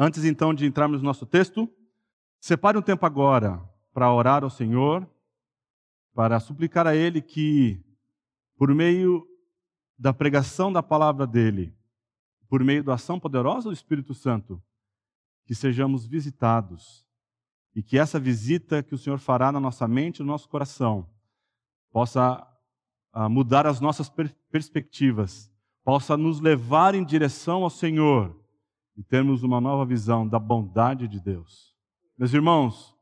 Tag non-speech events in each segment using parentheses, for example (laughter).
Antes então de entrarmos no nosso texto, separe um tempo agora para orar ao Senhor, para suplicar a Ele que, por meio da pregação da palavra dele, por meio da ação poderosa do Espírito Santo, que sejamos visitados e que essa visita que o Senhor fará na nossa mente e no nosso coração possa uh, mudar as nossas per perspectivas, possa nos levar em direção ao Senhor e termos uma nova visão da bondade de Deus. Meus irmãos,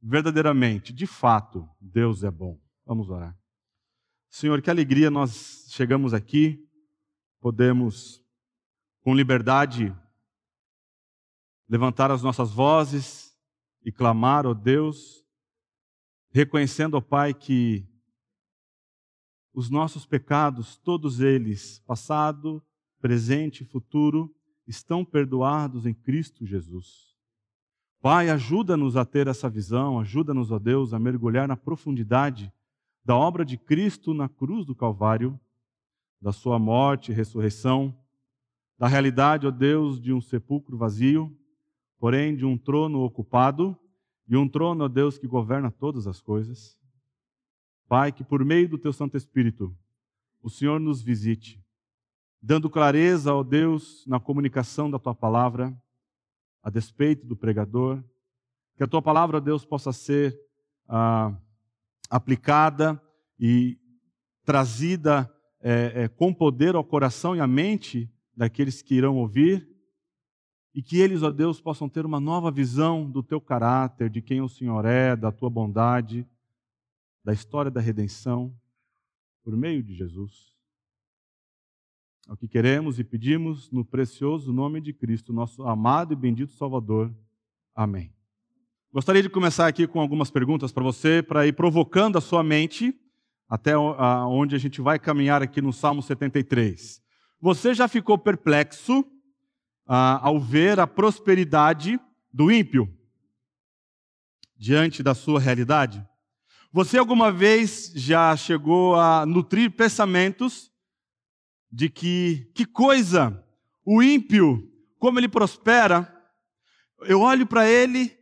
verdadeiramente, de fato, Deus é bom. Vamos orar. Senhor, que alegria nós chegamos aqui, podemos, com liberdade, levantar as nossas vozes e clamar, ó oh Deus, reconhecendo, ó oh Pai, que os nossos pecados, todos eles, passado, presente e futuro, estão perdoados em Cristo Jesus. Pai, ajuda-nos a ter essa visão, ajuda-nos, ó Deus, a mergulhar na profundidade da obra de Cristo na cruz do Calvário, da sua morte e ressurreição, da realidade, ó Deus, de um sepulcro vazio, porém de um trono ocupado, e um trono, ó Deus, que governa todas as coisas. Pai, que por meio do teu Santo Espírito, o Senhor nos visite, dando clareza, ó Deus, na comunicação da tua palavra, a despeito do pregador, que a tua palavra, Deus, possa ser ah, aplicada e trazida é, é, com poder ao coração e à mente daqueles que irão ouvir, e que eles, ó Deus, possam ter uma nova visão do teu caráter, de quem o Senhor é, da tua bondade, da história da redenção, por meio de Jesus. É o que queremos e pedimos no precioso nome de Cristo, nosso amado e bendito Salvador. Amém. Gostaria de começar aqui com algumas perguntas para você, para ir provocando a sua mente até onde a gente vai caminhar aqui no Salmo 73. Você já ficou perplexo ah, ao ver a prosperidade do ímpio diante da sua realidade? Você alguma vez já chegou a nutrir pensamentos de que, que coisa, o ímpio, como ele prospera, eu olho para ele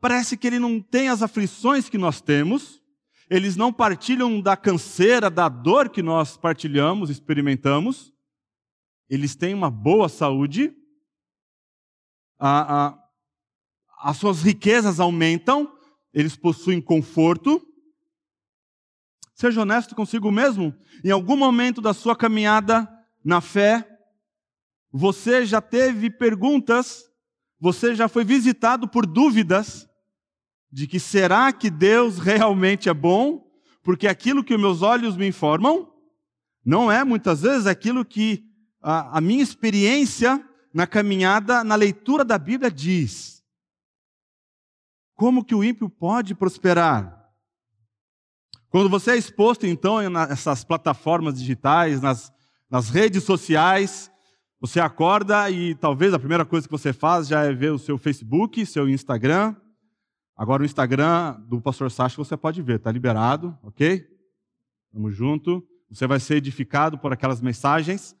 Parece que ele não tem as aflições que nós temos, eles não partilham da canseira, da dor que nós partilhamos, experimentamos, eles têm uma boa saúde, a, a, as suas riquezas aumentam, eles possuem conforto. Seja honesto consigo mesmo. Em algum momento da sua caminhada na fé, você já teve perguntas você já foi visitado por dúvidas de que será que Deus (laughs) realmente é bom? Porque aquilo que meus olhos me informam não é muitas vezes aquilo que a, a minha experiência na caminhada, na leitura da Bíblia diz. Como que o ímpio pode prosperar? Quando você é exposto, então, nessas plataformas digitais, nas, nas redes sociais, você acorda e talvez a primeira coisa que você faz já é ver o seu Facebook, seu Instagram. Agora o Instagram do pastor Sacha você pode ver, está liberado, ok? Vamos junto. Você vai ser edificado por aquelas mensagens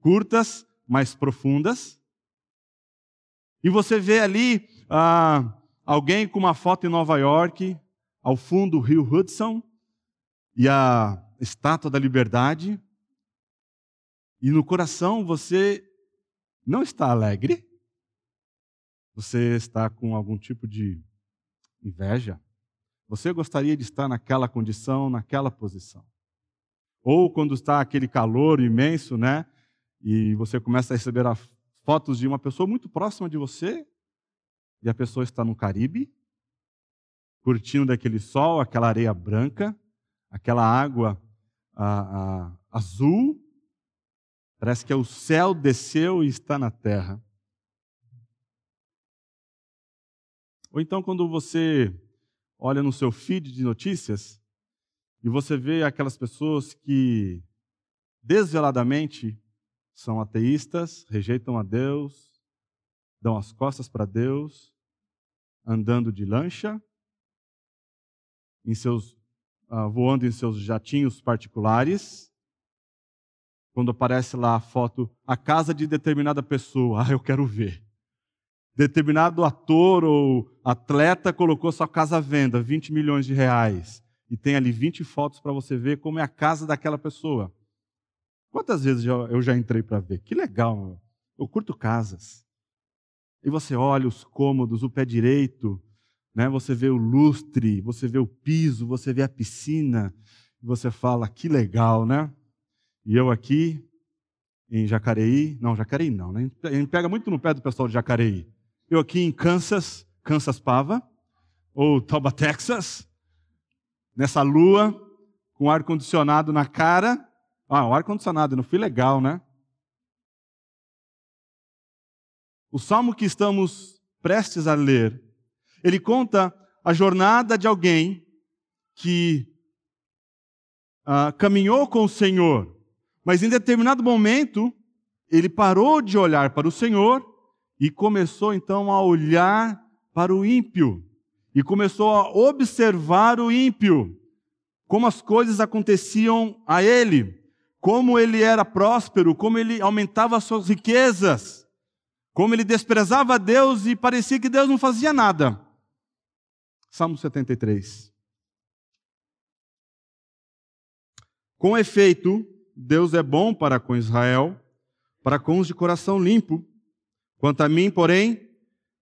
curtas, mas profundas. E você vê ali ah, alguém com uma foto em Nova York, ao fundo o rio Hudson e a estátua da liberdade e no coração você não está alegre, você está com algum tipo de inveja, você gostaria de estar naquela condição, naquela posição. Ou quando está aquele calor imenso, né? E você começa a receber fotos de uma pessoa muito próxima de você, e a pessoa está no Caribe, curtindo daquele sol, aquela areia branca, aquela água a, a, azul, Parece que o céu desceu e está na terra. Ou então, quando você olha no seu feed de notícias e você vê aquelas pessoas que desveladamente são ateístas, rejeitam a Deus, dão as costas para Deus, andando de lancha, em seus, uh, voando em seus jatinhos particulares, quando aparece lá a foto, a casa de determinada pessoa. (laughs) Ah, eu quero ver. Determinado ator ou atleta colocou sua casa à venda, 20 milhões de reais. E tem ali 20 fotos para você ver como é a casa daquela pessoa. Quantas vezes eu já entrei para ver? Que legal, eu curto casas. E você olha os cômodos, o pé direito, né? você vê o lustre, você vê o piso, você vê a piscina, e você fala, que legal, né? E eu aqui, em Jacareí, não, Jacareí não, né? A gente pega muito no pé do pessoal de Jacareí. Eu aqui em Kansas, Kansas Pava, ou Tauba, Texas, nessa lua, com ar-condicionado na cara. Ah, o ar-condicionado, não fui legal, né? O salmo que estamos prestes a ler, ele conta a jornada de alguém que ah, caminhou com o Senhor, mas em determinado momento, ele parou de olhar para o Senhor e começou então a olhar para o ímpio. E começou a observar o ímpio, como as coisas aconteciam a ele, como ele era próspero, como ele aumentava as suas riquezas, como ele desprezava Deus e parecia que Deus não fazia nada. Salmo 73. Com efeito, Deus é bom para com Israel, para com os de coração limpo. Quanto a mim, porém,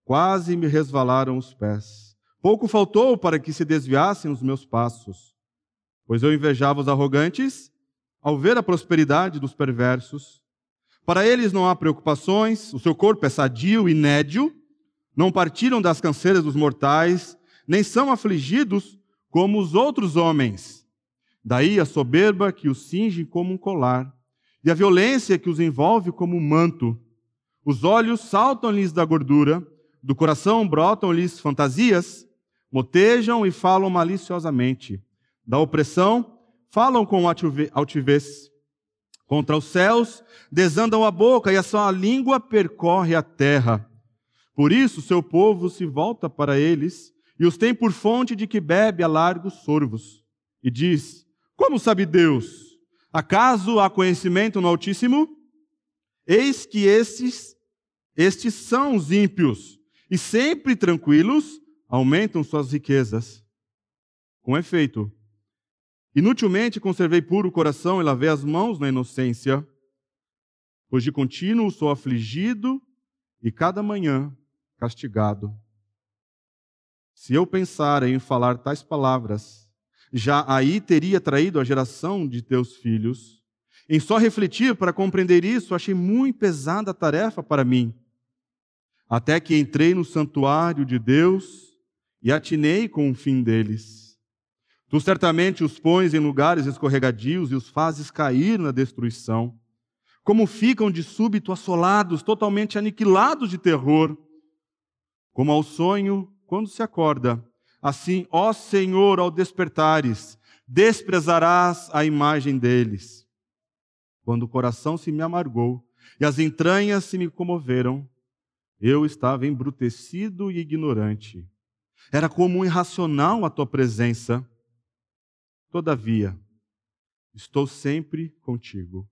quase me resvalaram os pés. Pouco faltou para que se desviassem os meus passos, pois eu invejava os arrogantes ao ver a prosperidade dos perversos. Para eles não há preocupações, o seu corpo é sadio e nédio, não partiram das canseiras dos mortais, nem são afligidos como os outros homens. Daí a soberba que os cinge como um colar, e a violência que os envolve como um manto. Os olhos saltam-lhes da gordura, do coração brotam-lhes fantasias, motejam e falam maliciosamente. Da opressão, falam com altivez. Contra os céus, desandam a boca e a sua língua percorre a terra. Por isso, seu povo se volta para eles e os tem por fonte de que bebe a largos sorvos. E diz: como sabe Deus? Acaso há conhecimento no Altíssimo? Eis que estes, estes são os ímpios, e sempre tranquilos aumentam suas riquezas. Com efeito, inutilmente conservei puro o coração e lavei as mãos na inocência, pois de contínuo sou afligido e cada manhã castigado. Se eu pensar em falar tais palavras, já aí teria traído a geração de teus filhos. Em só refletir para compreender isso, achei muito pesada a tarefa para mim. Até que entrei no santuário de Deus e atinei com o fim deles. Tu certamente os pões em lugares escorregadios e os fazes cair na destruição. Como ficam de súbito assolados, totalmente aniquilados de terror. Como ao sonho, quando se acorda, Assim, ó Senhor, ao despertares, desprezarás a imagem deles. Quando o coração se me amargou e as entranhas se me comoveram, eu estava embrutecido e ignorante. Era comum irracional a tua presença. Todavia, estou sempre contigo.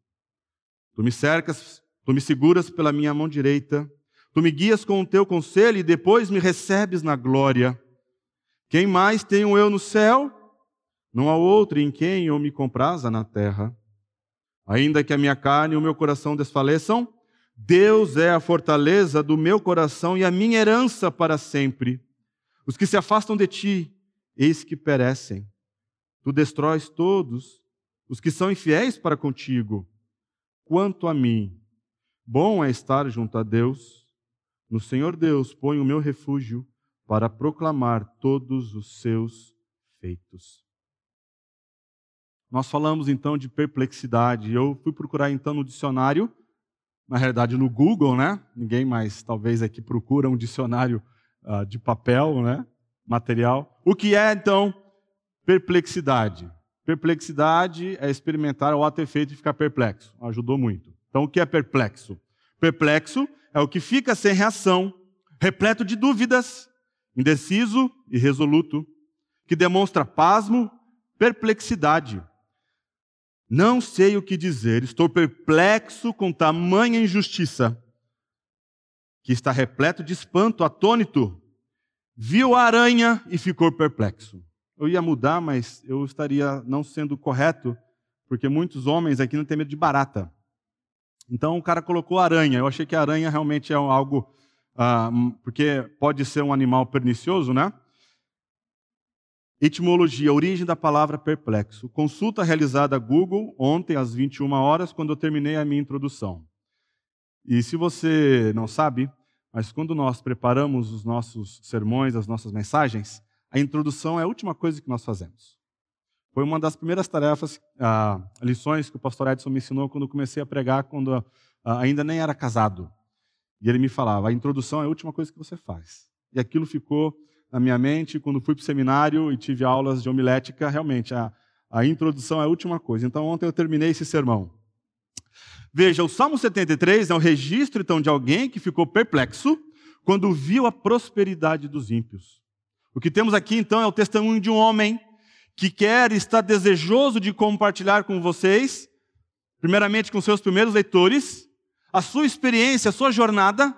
Tu me cercas, tu me seguras pela minha mão direita, tu me guias com o teu conselho e depois me recebes na glória. Quem mais tenho eu no céu? Não há outro em quem eu me compraza na terra. Ainda que a minha carne e o meu coração desfaleçam, Deus é a fortaleza do meu coração e a minha herança para sempre. Os que se afastam de ti, eis que perecem. Tu destróis todos os que são infiéis para contigo. Quanto a mim, bom é estar junto a Deus. No Senhor Deus ponho o meu refúgio para proclamar todos os seus feitos. Nós falamos então de perplexidade. Eu fui procurar então no dicionário, na realidade no Google, né? Ninguém mais talvez aqui procura um dicionário uh, de papel, né? Material. O que é então perplexidade? Perplexidade é experimentar o ato efeito de ficar perplexo. Ajudou muito. Então o que é perplexo? Perplexo é o que fica sem reação, repleto de dúvidas, indeciso e resoluto, que demonstra pasmo, perplexidade. Não sei o que dizer, estou perplexo com tamanha injustiça, que está repleto de espanto, atônito. Viu a aranha e ficou perplexo. Eu ia mudar, mas eu estaria não sendo correto, porque muitos homens aqui não têm medo de barata. Então o cara colocou aranha. Eu achei que aranha realmente é algo, ah, porque pode ser um animal pernicioso, né? Etimologia, origem da palavra perplexo. Consulta realizada a Google ontem às 21 horas, quando eu terminei a minha introdução. E se você não sabe, mas quando nós preparamos os nossos sermões, as nossas mensagens, a introdução é a última coisa que nós fazemos. Foi uma das primeiras tarefas, ah, lições que o pastor Edson me ensinou quando eu comecei a pregar, quando ah, ainda nem era casado. E ele me falava: a introdução é a última coisa que você faz. E aquilo ficou na minha mente quando fui para o seminário e tive aulas de homilética. Realmente, a, a introdução é a última coisa. Então, ontem eu terminei esse sermão. Veja, o Salmo 73 é um registro então de alguém que ficou perplexo quando viu a prosperidade dos ímpios. O que temos aqui então é o testemunho de um homem que quer estar desejoso de compartilhar com vocês, primeiramente com seus primeiros leitores, a sua experiência, a sua jornada,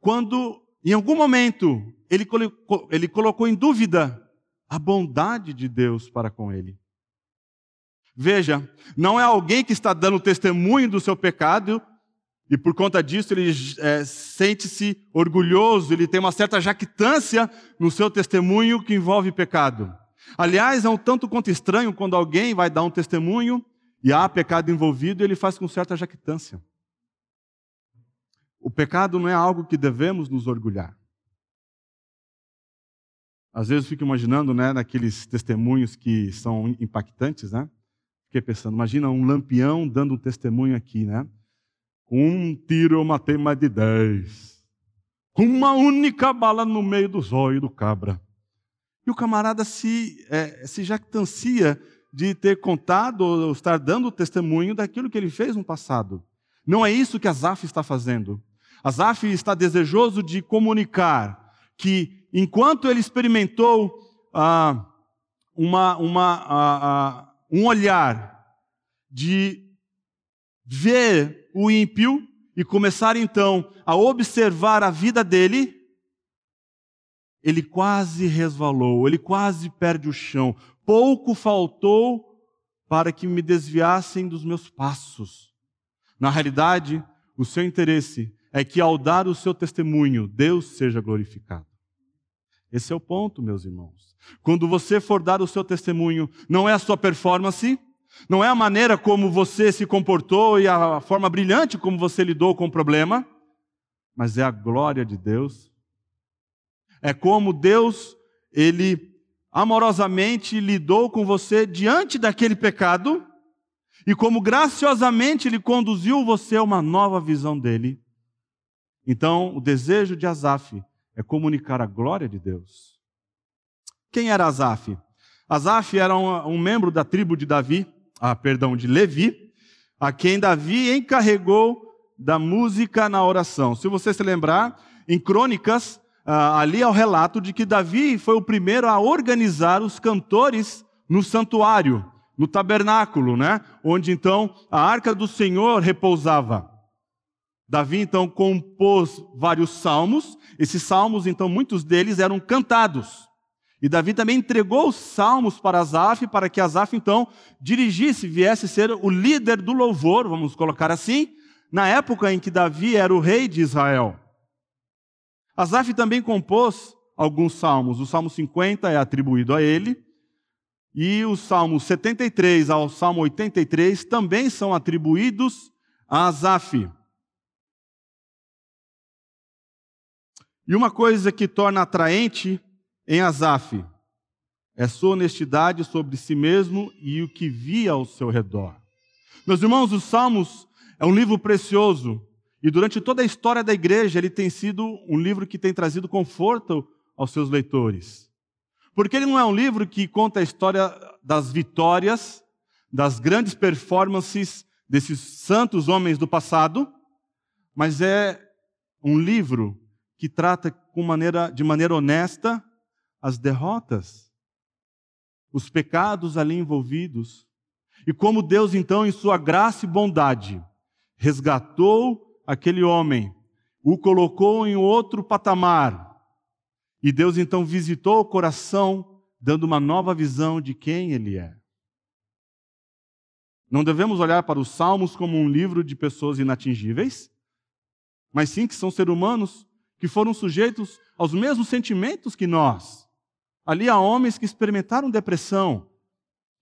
quando em algum momento ele, colocou, ele colocou em dúvida a bondade de Deus para com ele. Veja, não é alguém que está dando testemunho do seu pecado e por conta disso ele é, sente-se orgulhoso, ele tem uma certa jactância no seu testemunho que envolve pecado. Aliás, é um tanto quanto estranho quando alguém vai dar um testemunho e há pecado envolvido e ele faz com certa jactância. O pecado não é algo que devemos nos orgulhar. Às vezes eu fico imaginando, né, naqueles testemunhos que são impactantes, né? Fiquei pensando, imagina um lampião dando um testemunho aqui, né? Com um tiro eu matei mais de dez. Com uma única bala no meio do zóio do cabra. E o camarada se, é, se jactancia de ter contado ou estar dando testemunho daquilo que ele fez no passado. Não é isso que Azaf está fazendo. Azaf está desejoso de comunicar que enquanto ele experimentou ah, uma, uma, ah, ah, um olhar de ver o ímpio e começar então a observar a vida dele, ele quase resvalou, ele quase perde o chão. Pouco faltou para que me desviassem dos meus passos. Na realidade, o seu interesse é que ao dar o seu testemunho, Deus seja glorificado. Esse é o ponto, meus irmãos. Quando você for dar o seu testemunho, não é a sua performance, não é a maneira como você se comportou e a forma brilhante como você lidou com o problema, mas é a glória de Deus. É como Deus, ele amorosamente lidou com você diante daquele pecado e como graciosamente ele conduziu você a uma nova visão dele. Então, o desejo de Asaf é comunicar a glória de Deus. Quem era Asaf? Asaf era um, um membro da tribo de Davi, ah, perdão, de Levi, a quem Davi encarregou da música na oração. Se você se lembrar, em Crônicas, ah, ali é o relato de que Davi foi o primeiro a organizar os cantores no santuário, no tabernáculo, né? Onde então a arca do Senhor repousava. Davi então compôs vários salmos. Esses salmos, então, muitos deles eram cantados. E Davi também entregou os salmos para Asaf, para que Asaf então dirigisse, viesse ser o líder do louvor, vamos colocar assim, na época em que Davi era o rei de Israel. Asaf também compôs alguns salmos. O Salmo 50 é atribuído a ele, e os Salmos 73 ao Salmo 83 também são atribuídos a Asaf. E uma coisa que torna atraente em Asaf é sua honestidade sobre si mesmo e o que via ao seu redor. Meus irmãos, os Salmos é um livro precioso e durante toda a história da igreja ele tem sido um livro que tem trazido conforto aos seus leitores. Porque ele não é um livro que conta a história das vitórias, das grandes performances desses santos homens do passado, mas é um livro que trata com maneira, de maneira honesta as derrotas, os pecados ali envolvidos. E como Deus, então, em sua graça e bondade, resgatou aquele homem, o colocou em outro patamar. E Deus, então, visitou o coração, dando uma nova visão de quem ele é. Não devemos olhar para os Salmos como um livro de pessoas inatingíveis, mas sim que são seres humanos que foram sujeitos aos mesmos sentimentos que nós. Ali há homens que experimentaram depressão.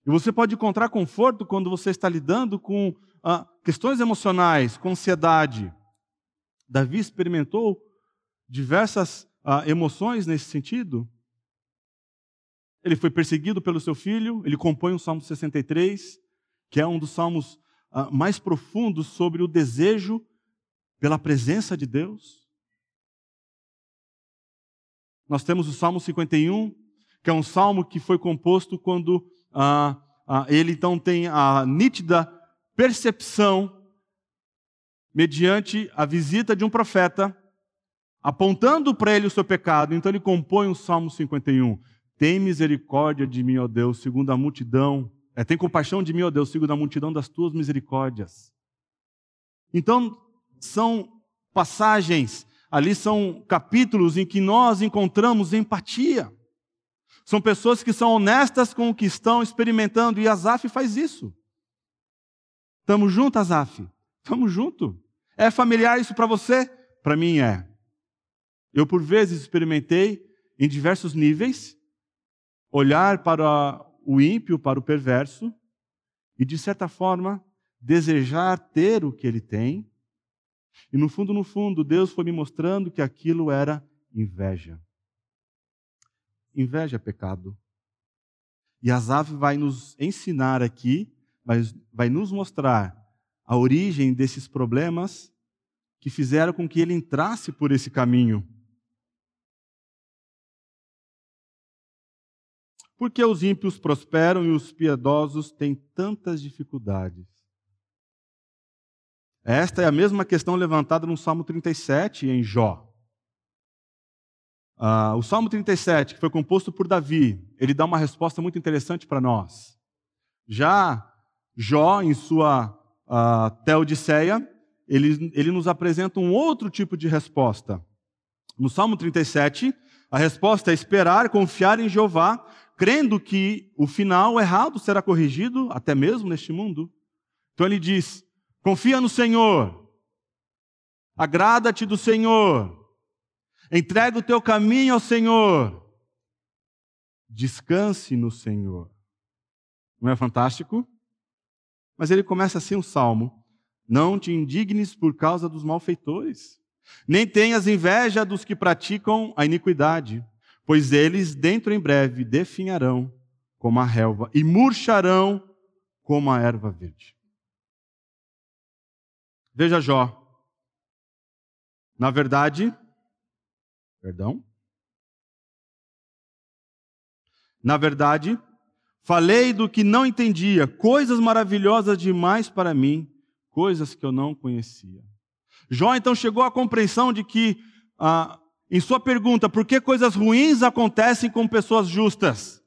E você pode encontrar conforto quando você está lidando com ah, questões emocionais, com ansiedade. Davi experimentou diversas ah, emoções nesse sentido. Ele foi perseguido pelo seu filho, ele compõe o Salmo 63, que é um dos salmos ah, mais profundos sobre o desejo pela presença de Deus. Nós temos o Salmo 51, que é um salmo que foi composto quando ah, ah, ele então tem a nítida percepção, mediante a visita de um profeta, apontando para ele o seu pecado. Então ele compõe o Salmo 51. Tem misericórdia de mim, ó Deus, segundo a multidão. É, tem compaixão de mim, ó Deus, segundo a multidão das tuas misericórdias. Então, são passagens Ali são capítulos em que nós encontramos empatia. São pessoas que são honestas com o que estão experimentando, e Azaf faz isso. Estamos juntos, Azaf? Estamos juntos. É familiar isso para você? Para mim é. Eu, por vezes, experimentei em diversos níveis olhar para o ímpio, para o perverso, e, de certa forma, desejar ter o que ele tem, e no fundo, no fundo, Deus foi me mostrando que aquilo era inveja. Inveja é pecado. E Asaf vai nos ensinar aqui, vai, vai nos mostrar a origem desses problemas que fizeram com que ele entrasse por esse caminho. Porque os ímpios prosperam e os piedosos têm tantas dificuldades? Esta é a mesma questão levantada no Salmo 37 em Jó. Ah, o Salmo 37, que foi composto por Davi, ele dá uma resposta muito interessante para nós. Já Jó, em sua uh, Teodiceia, ele, ele nos apresenta um outro tipo de resposta. No Salmo 37, a resposta é esperar, confiar em Jeová, crendo que o final errado será corrigido, até mesmo neste mundo. Então ele diz: Confia no Senhor. Agrada-te do Senhor. Entrega o teu caminho ao Senhor. Descanse no Senhor. Não é fantástico? Mas ele começa assim o salmo: Não te indignes por causa dos malfeitores, nem tenhas inveja dos que praticam a iniquidade, pois eles dentro em breve definharão como a relva e murcharão como a erva verde. Veja Jó. Na verdade, perdão. Na verdade, falei do que não entendia, coisas maravilhosas demais para mim, coisas que eu não conhecia. Jó então chegou à compreensão de que, ah, em sua pergunta, por que coisas ruins acontecem com pessoas justas?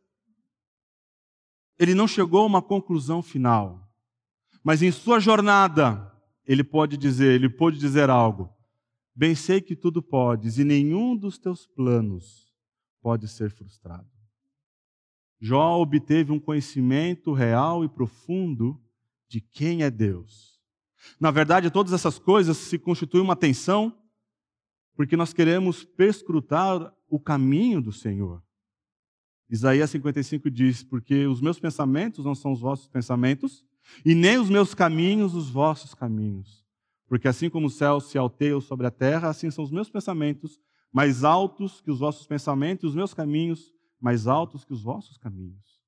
Ele não chegou a uma conclusão final, mas em sua jornada, ele pode dizer, ele pode dizer algo. Bem sei que tudo podes e nenhum dos teus planos pode ser frustrado. Jó obteve um conhecimento real e profundo de quem é Deus. Na verdade, todas essas coisas se constituem uma tensão porque nós queremos perscrutar o caminho do Senhor. Isaías 55 diz: Porque os meus pensamentos não são os vossos pensamentos, e nem os meus caminhos os vossos caminhos. Porque assim como o céu se alteia sobre a terra, assim são os meus pensamentos mais altos que os vossos pensamentos, e os meus caminhos mais altos que os vossos caminhos.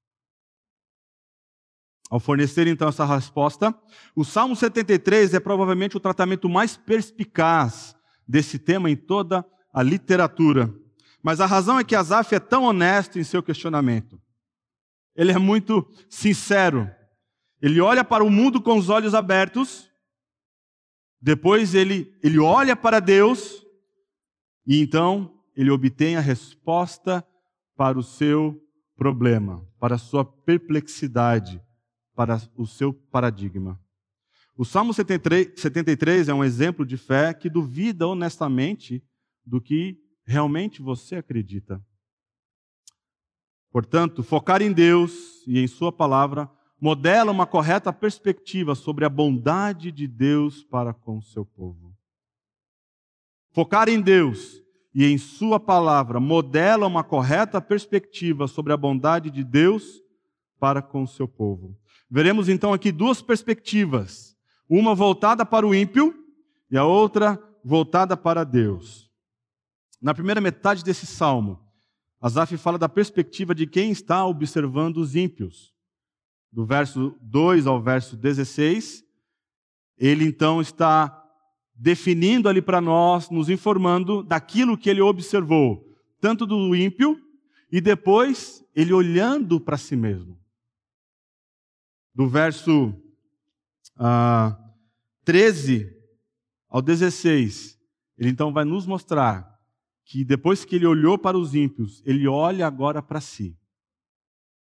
Ao fornecer então essa resposta, o Salmo 73 é provavelmente o tratamento mais perspicaz desse tema em toda a literatura. Mas a razão é que Asaf é tão honesto em seu questionamento. Ele é muito sincero ele olha para o mundo com os olhos abertos, depois ele, ele olha para Deus, e então ele obtém a resposta para o seu problema, para a sua perplexidade, para o seu paradigma. O Salmo 73, 73 é um exemplo de fé que duvida honestamente do que realmente você acredita. Portanto, focar em Deus e em Sua palavra modela uma correta perspectiva sobre a bondade de Deus para com seu povo. Focar em Deus e em Sua palavra modela uma correta perspectiva sobre a bondade de Deus para com o seu povo. Veremos então aqui duas perspectivas: uma voltada para o ímpio e a outra voltada para Deus. Na primeira metade desse salmo, Asaf fala da perspectiva de quem está observando os ímpios. Do verso 2 ao verso 16, ele então está definindo ali para nós, nos informando daquilo que ele observou, tanto do ímpio e depois ele olhando para si mesmo. Do verso ah, 13 ao 16, ele então vai nos mostrar que depois que ele olhou para os ímpios, ele olha agora para si.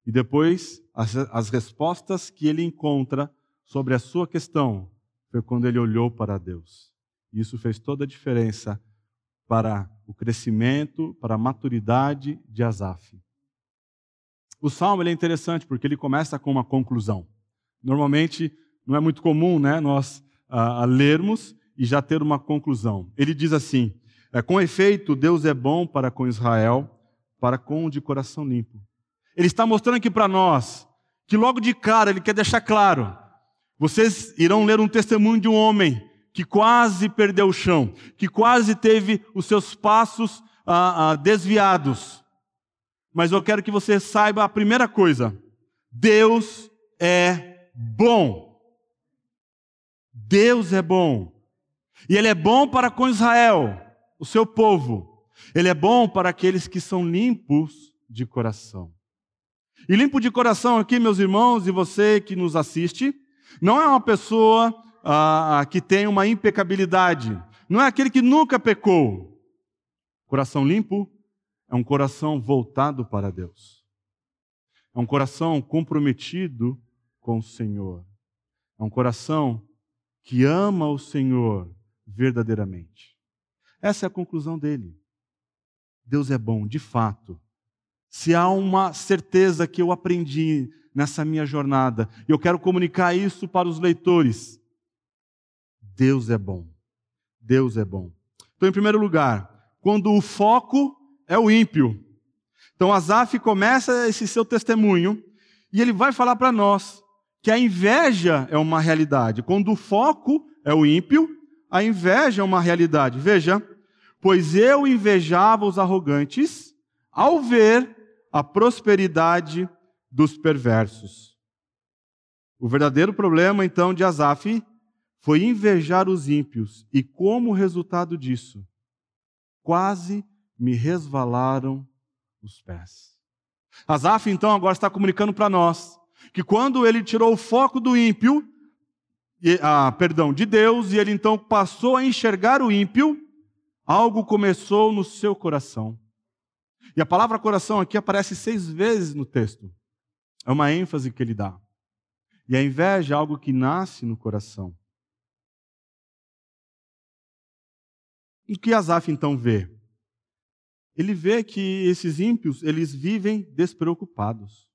E depois, as, as respostas que ele encontra sobre a sua questão foi quando ele olhou para Deus. Isso fez toda a diferença para o crescimento, para a maturidade de Asaf. O salmo é interessante porque ele começa com uma conclusão. Normalmente não é muito comum né, nós a, a lermos e já ter uma conclusão. Ele diz assim: é, Com efeito, Deus é bom para com Israel, para com o de coração limpo. Ele está mostrando aqui para nós que logo de cara ele quer deixar claro: vocês irão ler um testemunho de um homem que quase perdeu o chão, que quase teve os seus passos ah, ah, desviados. Mas eu quero que você saiba a primeira coisa: Deus é bom. Deus é bom. E Ele é bom para com Israel, o seu povo. Ele é bom para aqueles que são limpos de coração. E limpo de coração aqui, meus irmãos, e você que nos assiste, não é uma pessoa ah, que tem uma impecabilidade, não é aquele que nunca pecou. Coração limpo é um coração voltado para Deus, é um coração comprometido com o Senhor, é um coração que ama o Senhor verdadeiramente. Essa é a conclusão dele. Deus é bom, de fato. Se há uma certeza que eu aprendi nessa minha jornada, eu quero comunicar isso para os leitores, Deus é bom. Deus é bom. Então, em primeiro lugar, quando o foco é o ímpio. Então, Asaf começa esse seu testemunho e ele vai falar para nós que a inveja é uma realidade. Quando o foco é o ímpio, a inveja é uma realidade. Veja, pois eu invejava os arrogantes ao ver a prosperidade dos perversos. O verdadeiro problema, então, de Asaf foi invejar os ímpios, e como resultado disso, quase me resvalaram os pés. Asaf, então, agora está comunicando para nós que quando ele tirou o foco do ímpio, ah, perdão, de Deus, e ele então passou a enxergar o ímpio, algo começou no seu coração. E a palavra coração aqui aparece seis vezes no texto. É uma ênfase que ele dá. E a inveja é algo que nasce no coração. O que Asaf então vê? Ele vê que esses ímpios, eles vivem despreocupados.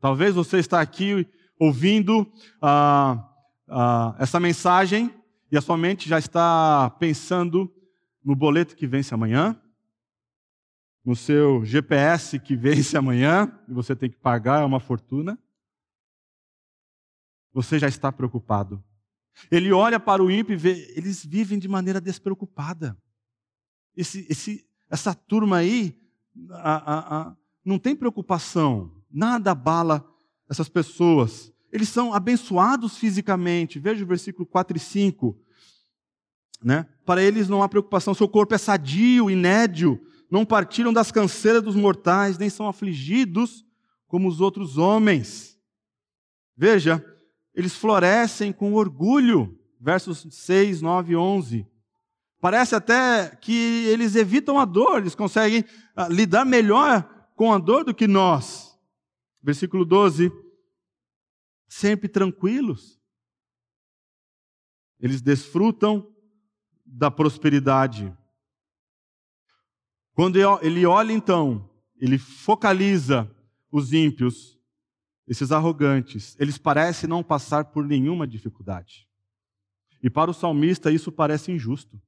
Talvez você está aqui ouvindo ah, ah, essa mensagem e a sua mente já está pensando no boleto que vence amanhã, no seu GPS que vence amanhã e você tem que pagar é uma fortuna. Você já está preocupado. Ele olha para o ímpio e vê, eles vivem de maneira despreocupada. Esse, esse, essa turma aí não tem preocupação nada abala essas pessoas. Eles são abençoados fisicamente. Veja o versículo 4 e 5. Né? Para eles não há preocupação, seu corpo é sadio e nédio, não partiram das canseiras dos mortais, nem são afligidos como os outros homens. Veja, eles florescem com orgulho. Versos 6, 9 e 11. Parece até que eles evitam a dor, eles conseguem ah, lidar melhor com a dor do que nós. Versículo 12. Sempre tranquilos. Eles desfrutam da prosperidade. Quando ele olha então, ele focaliza os ímpios, esses arrogantes, eles parecem não passar por nenhuma dificuldade. E para o salmista isso parece injusto.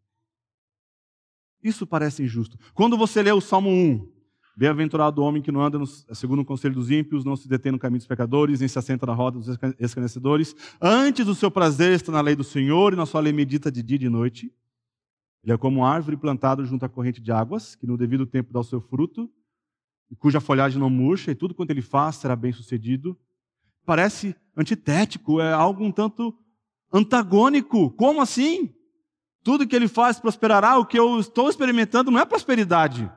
Isso parece injusto. Quando você lê o Salmo 1, Bem-aventurado o homem que não anda no, segundo o conselho dos ímpios, não se detém no caminho dos pecadores, nem se assenta na roda dos escarnecedores. Antes do seu prazer está na lei do Senhor e na sua lei medita de dia e de noite. Ele é como uma árvore plantada junto à corrente de águas, que no devido tempo dá o seu fruto, cuja folhagem não murcha, e tudo quanto ele faz será bem sucedido. Parece antitético, é algo um tanto antagônico. Como assim? Tudo que ele faz prosperará, o que eu estou experimentando não é prosperidade.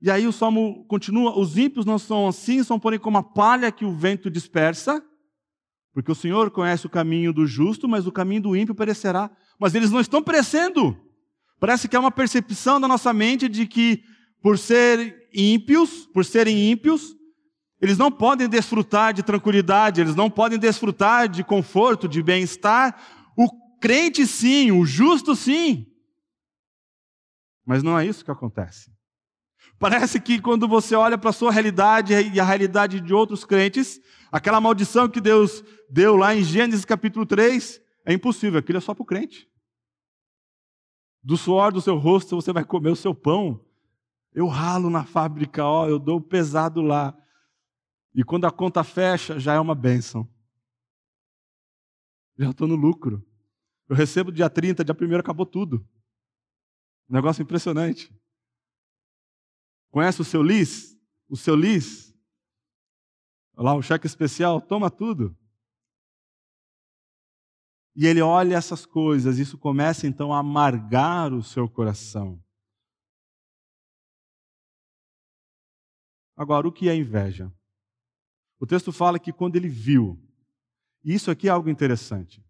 E aí o salmo continua: os ímpios não são assim, são porém como a palha que o vento dispersa, porque o Senhor conhece o caminho do justo, mas o caminho do ímpio perecerá. Mas eles não estão perecendo. Parece que é uma percepção da nossa mente de que, por serem ímpios, por serem ímpios, eles não podem desfrutar de tranquilidade, eles não podem desfrutar de conforto, de bem-estar. O crente, sim, o justo, sim. Mas não é isso que acontece. Parece que quando você olha para a sua realidade e a realidade de outros crentes, aquela maldição que Deus deu lá em Gênesis capítulo 3 é impossível, aquilo é só para o crente. Do suor do seu rosto você vai comer o seu pão. Eu ralo na fábrica, ó, eu dou pesado lá. E quando a conta fecha, já é uma bênção. Já estou no lucro. Eu recebo dia 30, dia 1 acabou tudo. negócio impressionante. Conhece o seu lis? O seu lis? Lá o cheque especial, toma tudo. E ele olha essas coisas, isso começa então a amargar o seu coração. Agora, o que é inveja? O texto fala que quando ele viu, e isso aqui é algo interessante.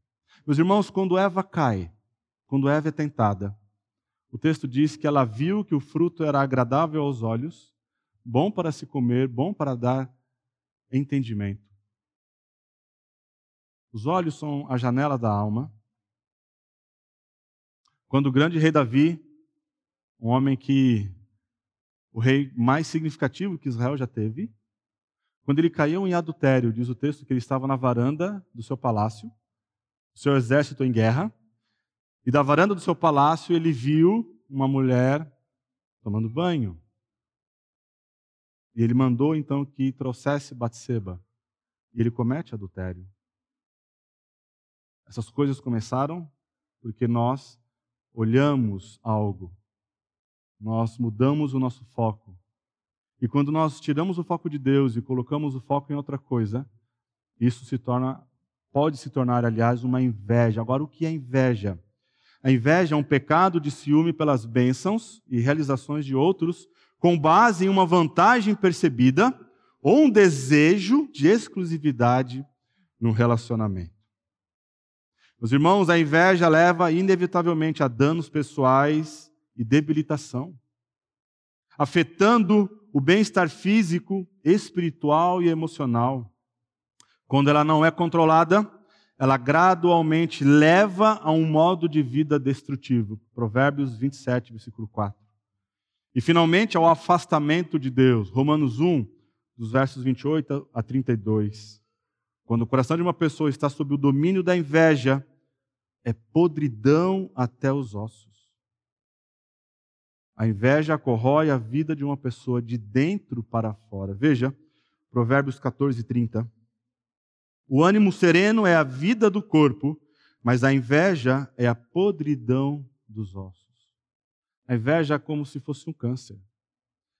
Meus irmãos, quando Eva cai, quando Eva é tentada, o texto diz que ela viu que o fruto era agradável aos olhos, bom para se comer, bom para dar entendimento. Os olhos são a janela da alma. Quando o grande rei Davi, um homem que o rei mais significativo que Israel já teve, quando ele caiu em adultério, diz o texto que ele estava na varanda do seu palácio, o seu exército em guerra, e da varanda do seu palácio ele viu uma mulher tomando banho. E ele mandou então que trouxesse Batseba. E ele comete adultério. Essas coisas começaram porque nós olhamos algo. Nós mudamos o nosso foco. E quando nós tiramos o foco de Deus e colocamos o foco em outra coisa, isso se torna pode se tornar, aliás, uma inveja. Agora, o que é inveja? A inveja é um pecado de ciúme pelas bênçãos e realizações de outros, com base em uma vantagem percebida ou um desejo de exclusividade no relacionamento. Meus irmãos, a inveja leva inevitavelmente a danos pessoais e debilitação, afetando o bem-estar físico, espiritual e emocional. Quando ela não é controlada, ela gradualmente leva a um modo de vida destrutivo. Provérbios 27, versículo 4. E finalmente ao afastamento de Deus. Romanos 1, dos versos 28 a 32. Quando o coração de uma pessoa está sob o domínio da inveja, é podridão até os ossos. A inveja corrói a vida de uma pessoa de dentro para fora. Veja, Provérbios 14, 30. O ânimo sereno é a vida do corpo, mas a inveja é a podridão dos ossos. A inveja é como se fosse um câncer.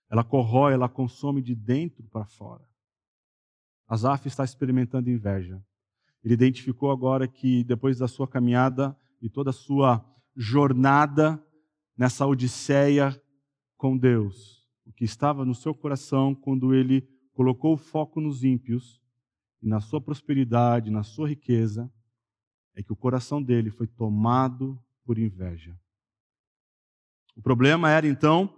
Ela corrói, ela consome de dentro para fora. Asaf está experimentando inveja. Ele identificou agora que depois da sua caminhada e toda a sua jornada nessa odisseia com Deus, o que estava no seu coração quando ele colocou o foco nos ímpios, e na sua prosperidade, na sua riqueza, é que o coração dele foi tomado por inveja. O problema era então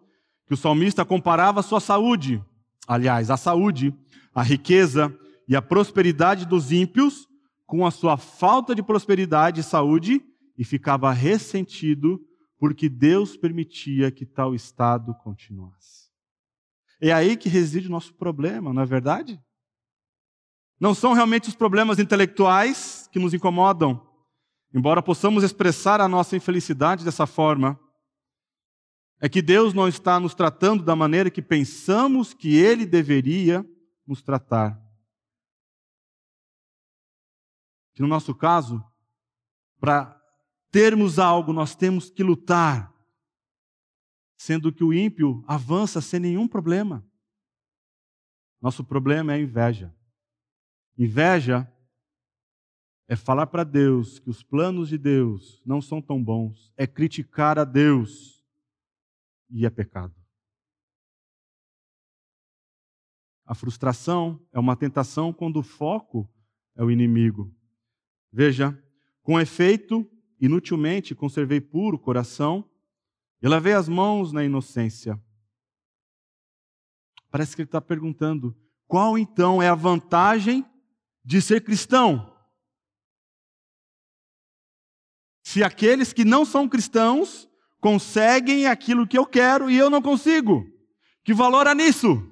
que o salmista comparava a sua saúde, aliás, a saúde, a riqueza e a prosperidade dos ímpios com a sua falta de prosperidade e saúde e ficava ressentido porque Deus permitia que tal estado continuasse. É aí que reside o nosso problema, não é verdade? Não são realmente os problemas intelectuais que nos incomodam, embora possamos expressar a nossa infelicidade dessa forma. É que Deus não está nos tratando da maneira que pensamos que Ele deveria nos tratar. Que no nosso caso, para termos algo, nós temos que lutar, sendo que o ímpio avança sem nenhum problema. Nosso problema é a inveja. Inveja é falar para Deus que os planos de Deus não são tão bons, é criticar a Deus e é pecado. A frustração é uma tentação quando o foco é o inimigo. Veja, com efeito, Inutilmente conservei puro coração e lavei as mãos na inocência. Parece que ele está perguntando: qual então é a vantagem de ser cristão? Se aqueles que não são cristãos conseguem aquilo que eu quero e eu não consigo, que valor há nisso?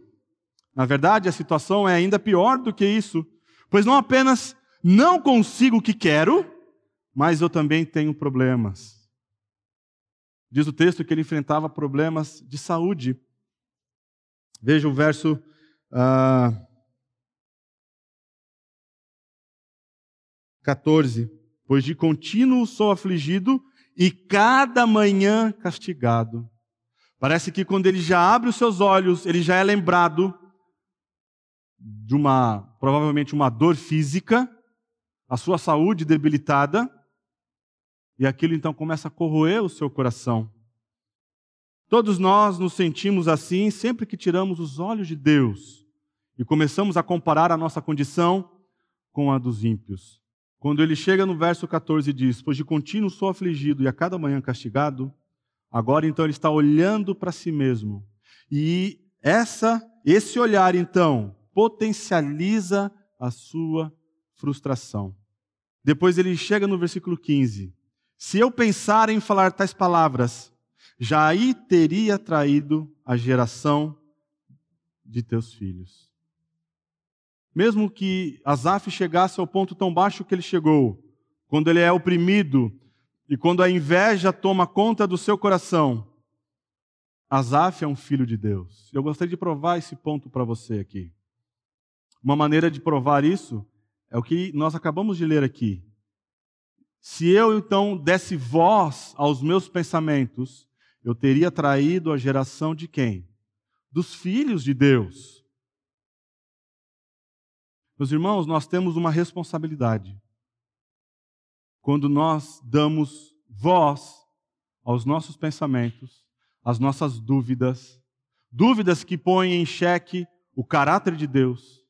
Na verdade, a situação é ainda pior do que isso, pois não apenas não consigo o que quero, mas eu também tenho problemas. Diz o texto que ele enfrentava problemas de saúde. Veja o verso. Uh, 14. Pois de contínuo sou afligido e cada manhã castigado. Parece que quando ele já abre os seus olhos, ele já é lembrado de uma, provavelmente uma dor física, a sua saúde debilitada, e aquilo então começa a corroer o seu coração. Todos nós nos sentimos assim sempre que tiramos os olhos de Deus e começamos a comparar a nossa condição com a dos ímpios. Quando ele chega no verso 14 e diz: Pois de contínuo sou afligido e a cada manhã castigado, agora então ele está olhando para si mesmo. E essa, esse olhar então potencializa a sua frustração. Depois ele chega no versículo 15 se eu pensar em falar tais palavras, já aí teria traído a geração de teus filhos. Mesmo que Asaf chegasse ao ponto tão baixo que ele chegou, quando ele é oprimido e quando a inveja toma conta do seu coração, Asaf é um filho de Deus. Eu gostaria de provar esse ponto para você aqui. Uma maneira de provar isso é o que nós acabamos de ler aqui. Se eu então desse voz aos meus pensamentos, eu teria traído a geração de quem? Dos filhos de Deus. Meus irmãos, nós temos uma responsabilidade. Quando nós damos voz aos nossos pensamentos, às nossas dúvidas, dúvidas que põem em xeque o caráter de Deus.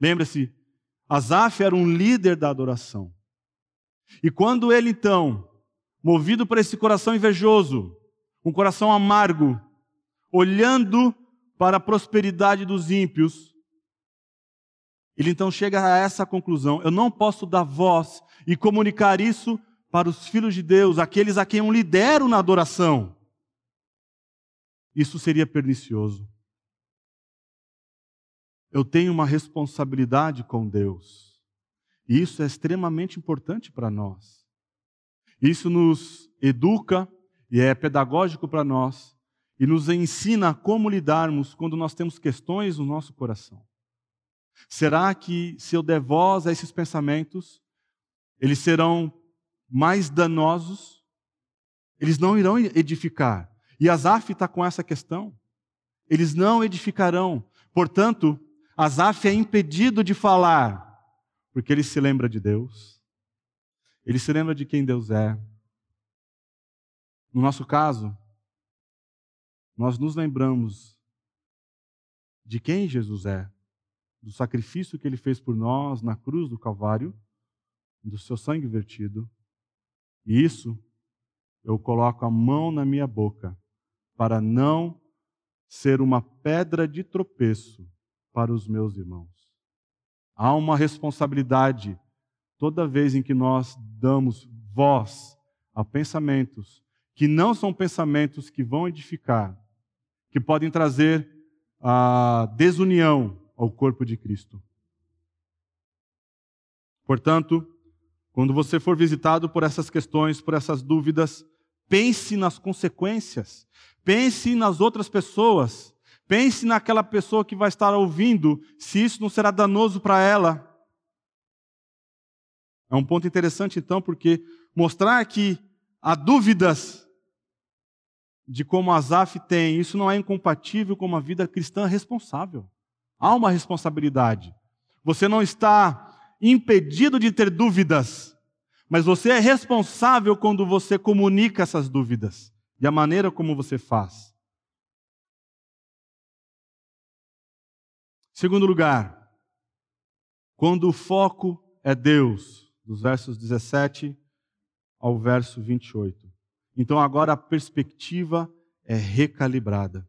Lembre-se, Asaf era um líder da adoração. E quando ele então, movido por esse coração invejoso, um coração amargo, olhando para a prosperidade dos ímpios, ele então chega a essa conclusão: eu não posso dar voz e comunicar isso para os filhos de Deus, aqueles a quem eu lidero na adoração. Isso seria pernicioso. Eu tenho uma responsabilidade com Deus. E isso é extremamente importante para nós. Isso nos educa e é pedagógico para nós e nos ensina como lidarmos quando nós temos questões no nosso coração. Será que se eu der voz a esses pensamentos, eles serão mais danosos? Eles não irão edificar. E Asaf está com essa questão. Eles não edificarão. Portanto, Asaf é impedido de falar porque ele se lembra de Deus, ele se lembra de quem Deus é. No nosso caso, nós nos lembramos de quem Jesus é, do sacrifício que ele fez por nós na cruz do Calvário, do seu sangue vertido. E isso eu coloco a mão na minha boca para não ser uma pedra de tropeço para os meus irmãos. Há uma responsabilidade. Toda vez em que nós damos voz a pensamentos que não são pensamentos que vão edificar, que podem trazer a desunião ao corpo de Cristo. Portanto, quando você for visitado por essas questões, por essas dúvidas, pense nas consequências, pense nas outras pessoas, pense naquela pessoa que vai estar ouvindo, se isso não será danoso para ela. É um ponto interessante, então, porque mostrar que há dúvidas de como Asaf tem, isso não é incompatível com uma vida cristã responsável. Há uma responsabilidade. Você não está impedido de ter dúvidas, mas você é responsável quando você comunica essas dúvidas e a maneira como você faz. Segundo lugar, quando o foco é Deus, dos versos 17 ao verso 28. Então agora a perspectiva é recalibrada.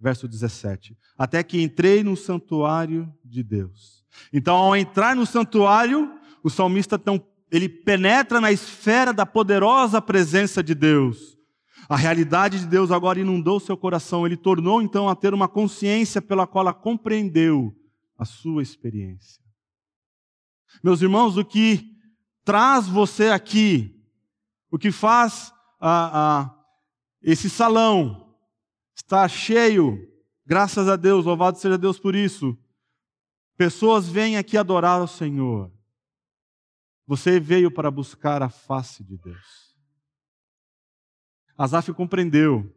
Verso 17. Até que entrei no santuário de Deus. Então, ao entrar no santuário, o salmista tão, ele penetra na esfera da poderosa presença de Deus. A realidade de Deus agora inundou seu coração. Ele tornou então a ter uma consciência pela qual compreendeu a sua experiência. Meus irmãos, o que traz você aqui, o que faz a, esse salão estar cheio, graças a Deus, louvado seja Deus por isso. Pessoas vêm aqui adorar o Senhor. Você veio para buscar a face de Deus. Asaf compreendeu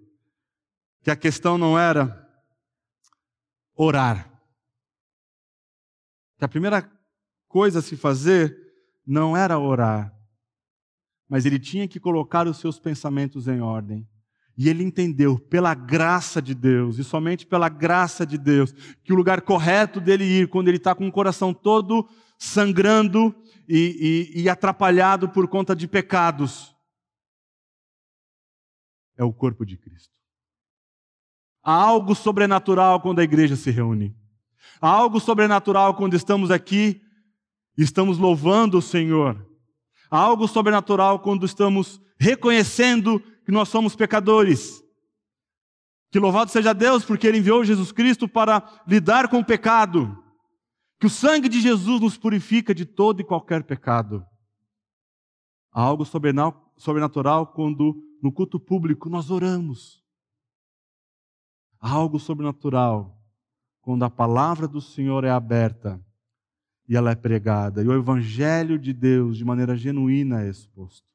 que a questão não era orar. Que a primeira coisa a se fazer não era orar, mas ele tinha que colocar os seus pensamentos em ordem. E ele entendeu, pela graça de Deus, e somente pela graça de Deus, que o lugar correto dele ir, quando ele está com o coração todo sangrando e, e, e atrapalhado por conta de pecados, é o corpo de Cristo. Há algo sobrenatural quando a igreja se reúne. Há algo sobrenatural quando estamos aqui e estamos louvando o Senhor. Há algo sobrenatural quando estamos reconhecendo que nós somos pecadores. Que louvado seja Deus, porque Ele enviou Jesus Cristo para lidar com o pecado. Que o sangue de Jesus nos purifica de todo e qualquer pecado. Há algo sobrenatural quando no culto público nós oramos. Há algo sobrenatural quando a palavra do Senhor é aberta e ela é pregada, e o Evangelho de Deus, de maneira genuína, é exposto.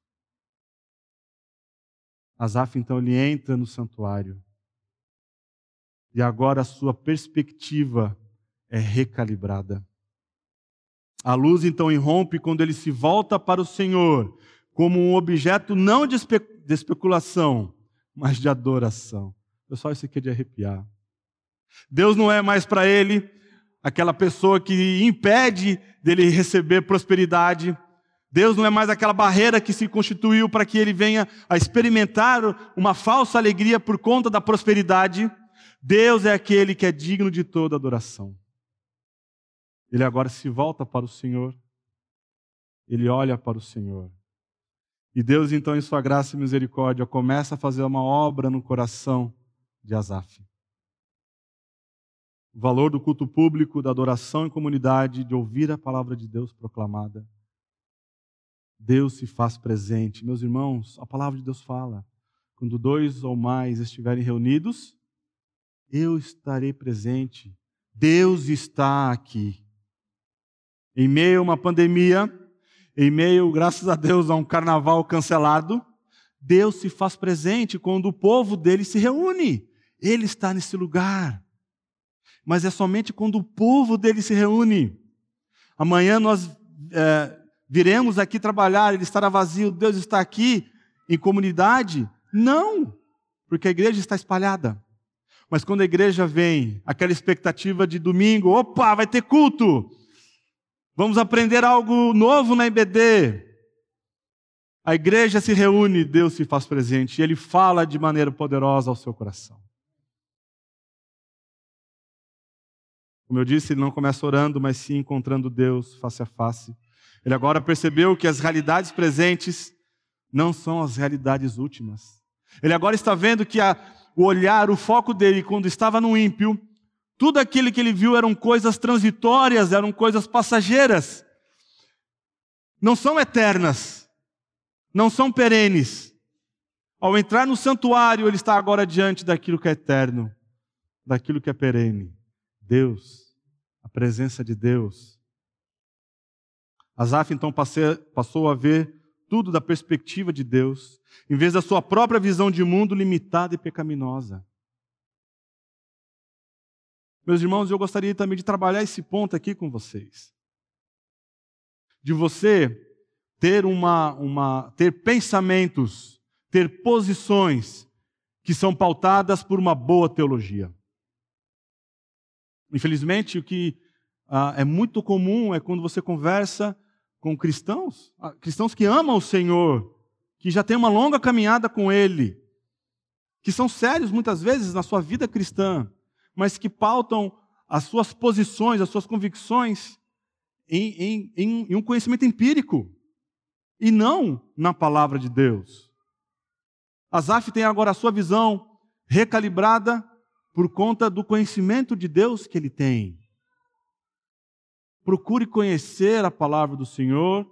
Asaf, então, ele entra no santuário, e agora a sua perspectiva é recalibrada. A luz então irrompe quando ele se volta para o Senhor, como um objeto não de, de especulação, mas de adoração. Pessoal, isso aqui é de arrepiar. Deus não é mais para ele aquela pessoa que impede dele receber prosperidade. Deus não é mais aquela barreira que se constituiu para que ele venha a experimentar uma falsa alegria por conta da prosperidade. Deus é aquele que é digno de toda adoração. Ele agora se volta para o Senhor. Ele olha para o Senhor. E Deus, então, em sua graça e misericórdia, começa a fazer uma obra no coração de Asaf o valor do culto público, da adoração em comunidade, de ouvir a palavra de Deus proclamada. Deus se faz presente. Meus irmãos, a palavra de Deus fala: quando dois ou mais estiverem reunidos, eu estarei presente. Deus está aqui. Em meio a uma pandemia, em meio, graças a Deus, a um carnaval cancelado, Deus se faz presente quando o povo dele se reúne. Ele está nesse lugar mas é somente quando o povo dele se reúne. Amanhã nós é, viremos aqui trabalhar, ele estará vazio, Deus está aqui em comunidade? Não, porque a igreja está espalhada. Mas quando a igreja vem, aquela expectativa de domingo, opa, vai ter culto, vamos aprender algo novo na IBD. A igreja se reúne, Deus se faz presente, e Ele fala de maneira poderosa ao seu coração. Como eu disse, ele não começa orando, mas sim encontrando Deus face a face. Ele agora percebeu que as realidades presentes não são as realidades últimas. Ele agora está vendo que a, o olhar, o foco dele, quando estava no ímpio, tudo aquilo que ele viu eram coisas transitórias, eram coisas passageiras. Não são eternas, não são perenes. Ao entrar no santuário, ele está agora diante daquilo que é eterno, daquilo que é perene. Deus, a presença de Deus. Asaf então passou a ver tudo da perspectiva de Deus, em vez da sua própria visão de mundo limitada e pecaminosa. Meus irmãos, eu gostaria também de trabalhar esse ponto aqui com vocês. De você ter uma, uma ter pensamentos, ter posições que são pautadas por uma boa teologia. Infelizmente, o que ah, é muito comum é quando você conversa com cristãos, ah, cristãos que amam o Senhor, que já têm uma longa caminhada com Ele, que são sérios muitas vezes na sua vida cristã, mas que pautam as suas posições, as suas convicções em, em, em, em um conhecimento empírico e não na palavra de Deus. Asaf tem agora a sua visão recalibrada por conta do conhecimento de Deus que ele tem. Procure conhecer a palavra do Senhor,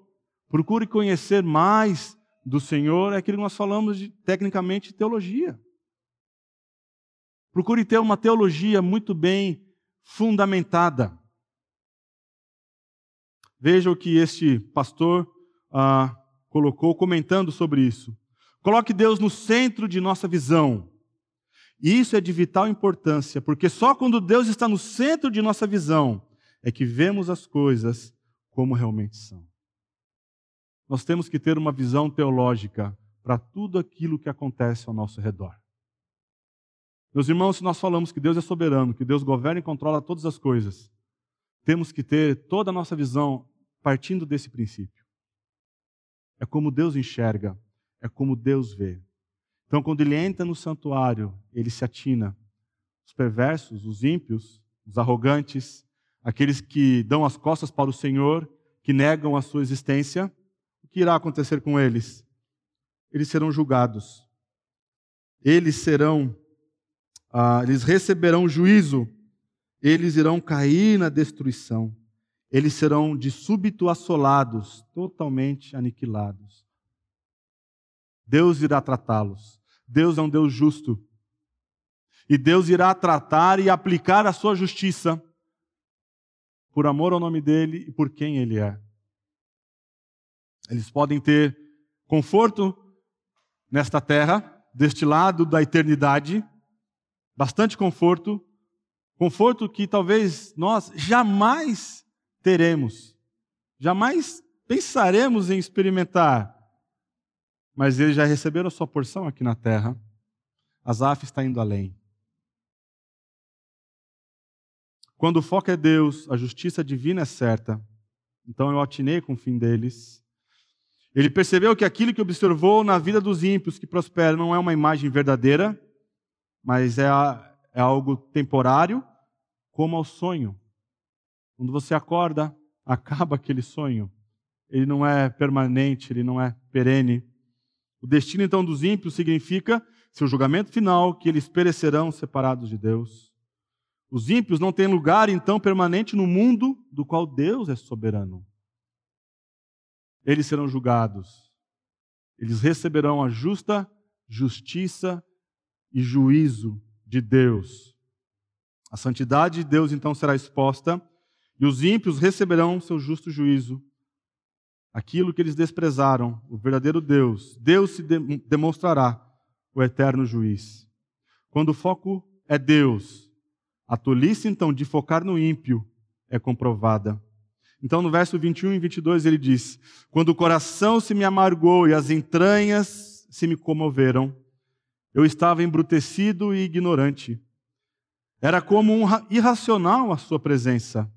procure conhecer mais do Senhor, é aquilo que nós falamos de, tecnicamente, teologia. Procure ter uma teologia muito bem fundamentada. Veja o que este pastor ah, colocou comentando sobre isso. Coloque Deus no centro de nossa visão. E isso é de vital importância, porque só quando Deus está no centro de nossa visão é que vemos as coisas como realmente são. Nós temos que ter uma visão teológica para tudo aquilo que acontece ao nosso redor. Meus irmãos, se nós falamos que Deus é soberano, que Deus governa e controla todas as coisas, temos que ter toda a nossa visão partindo desse princípio. É como Deus enxerga, é como Deus vê. Então, quando ele entra no santuário, ele se atina. Os perversos, os ímpios, os arrogantes, aqueles que dão as costas para o Senhor, que negam a sua existência, o que irá acontecer com eles? Eles serão julgados. Eles serão ah, eles receberão juízo, eles irão cair na destruição, eles serão de súbito assolados, totalmente aniquilados. Deus irá tratá-los. Deus é um Deus justo. E Deus irá tratar e aplicar a sua justiça por amor ao nome dele e por quem ele é. Eles podem ter conforto nesta terra, deste lado da eternidade, bastante conforto, conforto que talvez nós jamais teremos, jamais pensaremos em experimentar, mas eles já receberam a sua porção aqui na terra. Asaf está indo além. Quando o foco é Deus, a justiça divina é certa. Então eu atinei com o fim deles. Ele percebeu que aquilo que observou na vida dos ímpios que prosperam não é uma imagem verdadeira, mas é, é algo temporário, como ao sonho. Quando você acorda, (laughs) acaba aquele sonho. Ele não é permanente, ele não é perene. O destino então dos ímpios significa seu julgamento final, que eles perecerão separados de Deus. Os ímpios não têm lugar então permanente no mundo do qual Deus é soberano. Eles serão julgados. Eles receberão a justa justiça e juízo de Deus. A santidade de Deus então será exposta e os ímpios receberão seu justo juízo. Aquilo que eles desprezaram, o verdadeiro Deus, Deus se de demonstrará o eterno juiz. Quando o foco é Deus, a tolice então de focar no ímpio é comprovada. Então no verso 21 e 22 ele diz: Quando o coração se me amargou e as entranhas se me comoveram, eu estava embrutecido e ignorante. Era como um irracional a sua presença.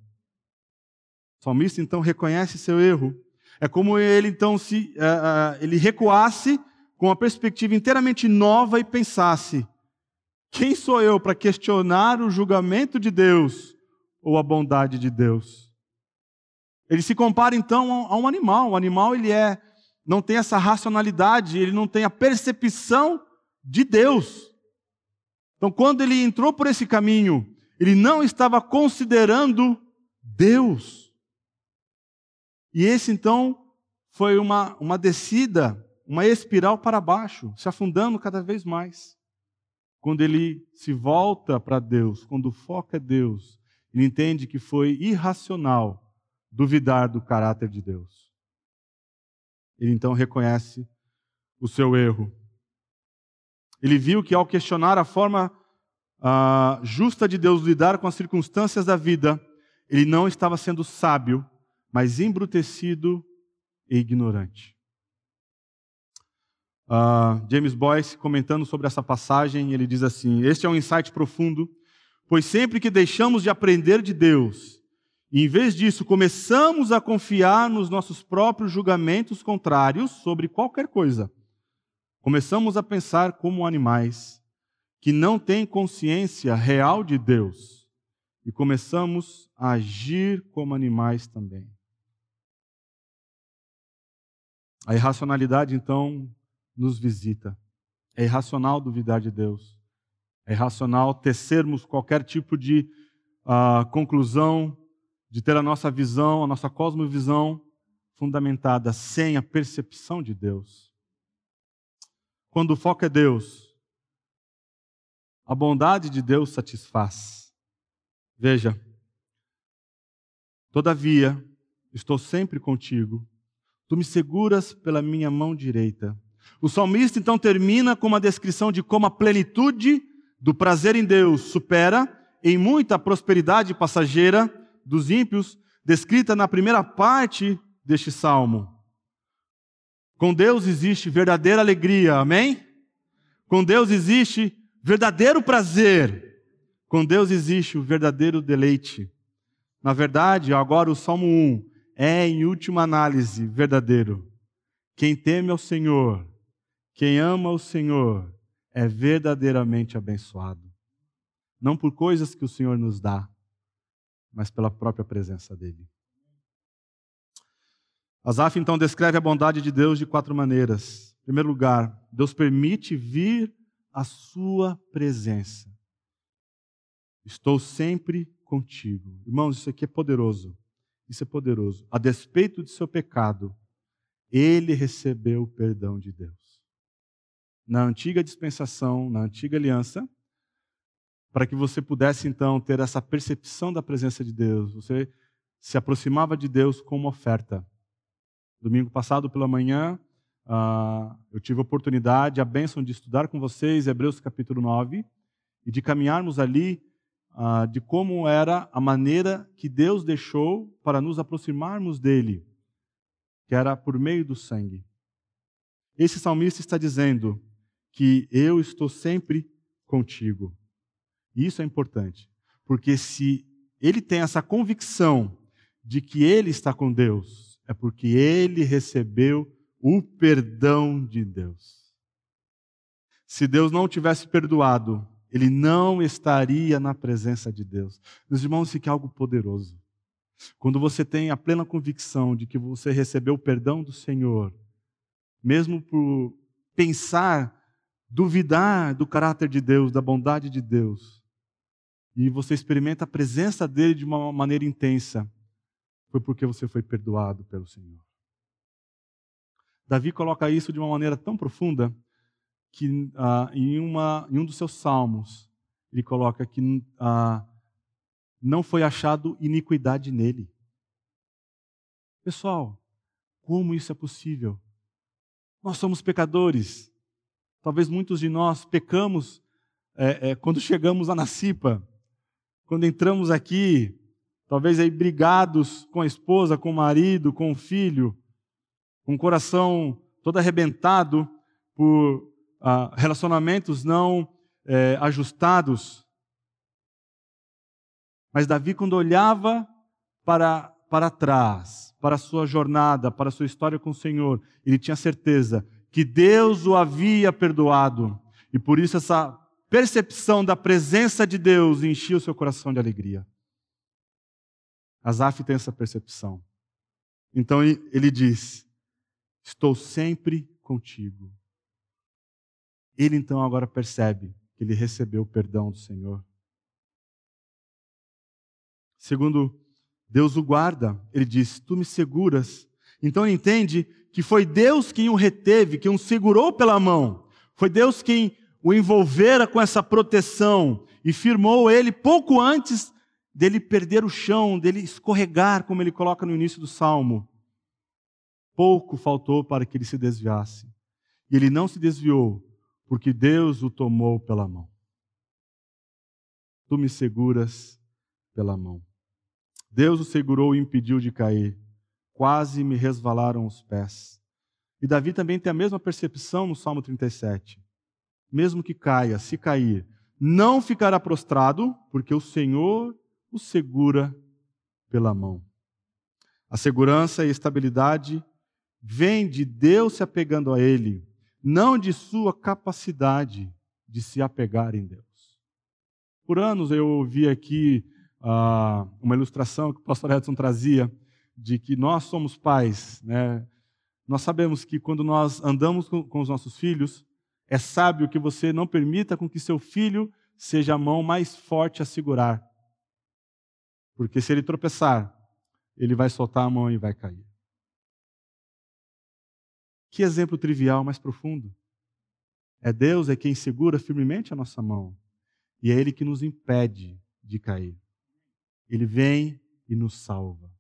O salmista então reconhece seu erro. É como ele então se uh, uh, ele recuasse com uma perspectiva inteiramente nova e pensasse: quem sou eu para questionar o julgamento de Deus ou a bondade de Deus? Ele se compara então a um animal. O animal ele é não tem essa racionalidade, ele não tem a percepção de Deus. Então, quando ele entrou por esse caminho, ele não estava considerando Deus. E esse então foi uma, uma descida, uma espiral para baixo, se afundando cada vez mais. Quando ele se volta para Deus, quando o foco é Deus, ele entende que foi irracional duvidar do caráter de Deus. Ele então reconhece o seu erro. Ele viu que ao questionar a forma uh, justa de Deus lidar com as circunstâncias da vida, ele não estava sendo sábio, mas embrutecido e ignorante. Uh, James Boyce, comentando sobre essa passagem, ele diz assim: Este é um insight profundo, pois sempre que deixamos de aprender de Deus e, em vez disso, começamos a confiar nos nossos próprios julgamentos contrários sobre qualquer coisa. Começamos a pensar como animais que não têm consciência real de Deus e começamos a agir como animais também. A irracionalidade, então, nos visita. É irracional duvidar de Deus. É irracional tecermos qualquer tipo de uh, conclusão de ter a nossa visão, a nossa cosmovisão fundamentada sem a percepção de Deus. Quando o foco é Deus, a bondade de Deus satisfaz. Veja, todavia, estou sempre contigo, tu me seguras pela minha mão direita. O salmista então termina com uma descrição de como a plenitude do prazer em Deus supera em muita prosperidade passageira dos ímpios, descrita na primeira parte deste salmo. Com Deus existe verdadeira alegria, amém? Com Deus existe verdadeiro prazer. Com Deus existe o verdadeiro deleite. Na verdade, agora o Salmo 1 é, em última análise, verdadeiro. Quem teme ao Senhor, quem ama o Senhor, é verdadeiramente abençoado. Não por coisas que o Senhor nos dá, mas pela própria presença dele. Asaf então descreve a bondade de Deus de quatro maneiras. Em primeiro lugar, Deus permite vir a sua presença. Estou sempre contigo. Irmãos, isso aqui é poderoso. Isso é poderoso. A despeito de seu pecado, ele recebeu o perdão de Deus. Na antiga dispensação, na antiga aliança, para que você pudesse então ter essa percepção da presença de Deus. Você se aproximava de Deus com uma oferta. Domingo passado pela manhã, uh, eu tive a oportunidade, a bênção de estudar com vocês Hebreus capítulo 9 e de caminharmos ali uh, de como era a maneira que Deus deixou para nos aproximarmos dele, que era por meio do sangue. Esse salmista está dizendo que eu estou sempre contigo. E isso é importante, porque se ele tem essa convicção de que ele está com Deus, é porque ele recebeu o perdão de Deus. Se Deus não tivesse perdoado, ele não estaria na presença de Deus. Meus irmãos, isso aqui é algo poderoso. Quando você tem a plena convicção de que você recebeu o perdão do Senhor, mesmo por pensar, duvidar do caráter de Deus, da bondade de Deus, e você experimenta a presença dele de uma maneira intensa, foi porque você foi perdoado pelo Senhor. Davi coloca isso de uma maneira tão profunda que ah, em, uma, em, um dos seus salmos ele coloca que ah, não foi achado iniquidade nele. Pessoal, como isso é possível? Nós somos pecadores. Talvez muitos de nós pecamos é, é, quando chegamos a Nacipa quando entramos aqui, talvez aí brigados com a esposa, com o marido, com o filho, com o coração todo arrebentado por ah, relacionamentos não eh, ajustados. Mas Davi, quando olhava para, para trás, para a sua jornada, para a sua história com o Senhor, ele tinha certeza que Deus o havia perdoado. E por isso essa percepção da presença de Deus enchia o seu coração de alegria. Asaf tem essa percepção. Então ele diz: Estou sempre contigo. Ele então agora percebe que ele recebeu o perdão do Senhor. Segundo Deus o guarda, ele diz: Tu me seguras. Então ele entende que foi Deus quem o reteve, quem o segurou pela mão. Foi Deus quem o envolvera com essa proteção e firmou ele pouco antes dele perder o chão, dele escorregar, como ele coloca no início do salmo. Pouco faltou para que ele se desviasse. E ele não se desviou, porque Deus o tomou pela mão. Tu me seguras pela mão. Deus o segurou e impediu de cair. Quase me resvalaram os pés. E Davi também tem a mesma percepção no Salmo 37. Mesmo que caia, se cair, não ficará prostrado, porque o Senhor o segura pela mão. A segurança e a estabilidade vem de Deus se apegando a Ele, não de sua capacidade de se apegar em Deus. Por anos eu ouvi aqui uh, uma ilustração que o pastor Edson trazia de que nós somos pais, né? Nós sabemos que quando nós andamos com, com os nossos filhos, é sábio que você não permita com que seu filho seja a mão mais forte a segurar. Porque se ele tropeçar, ele vai soltar a mão e vai cair. Que exemplo trivial, mas profundo. É Deus é quem segura firmemente a nossa mão. E é Ele que nos impede de cair. Ele vem e nos salva.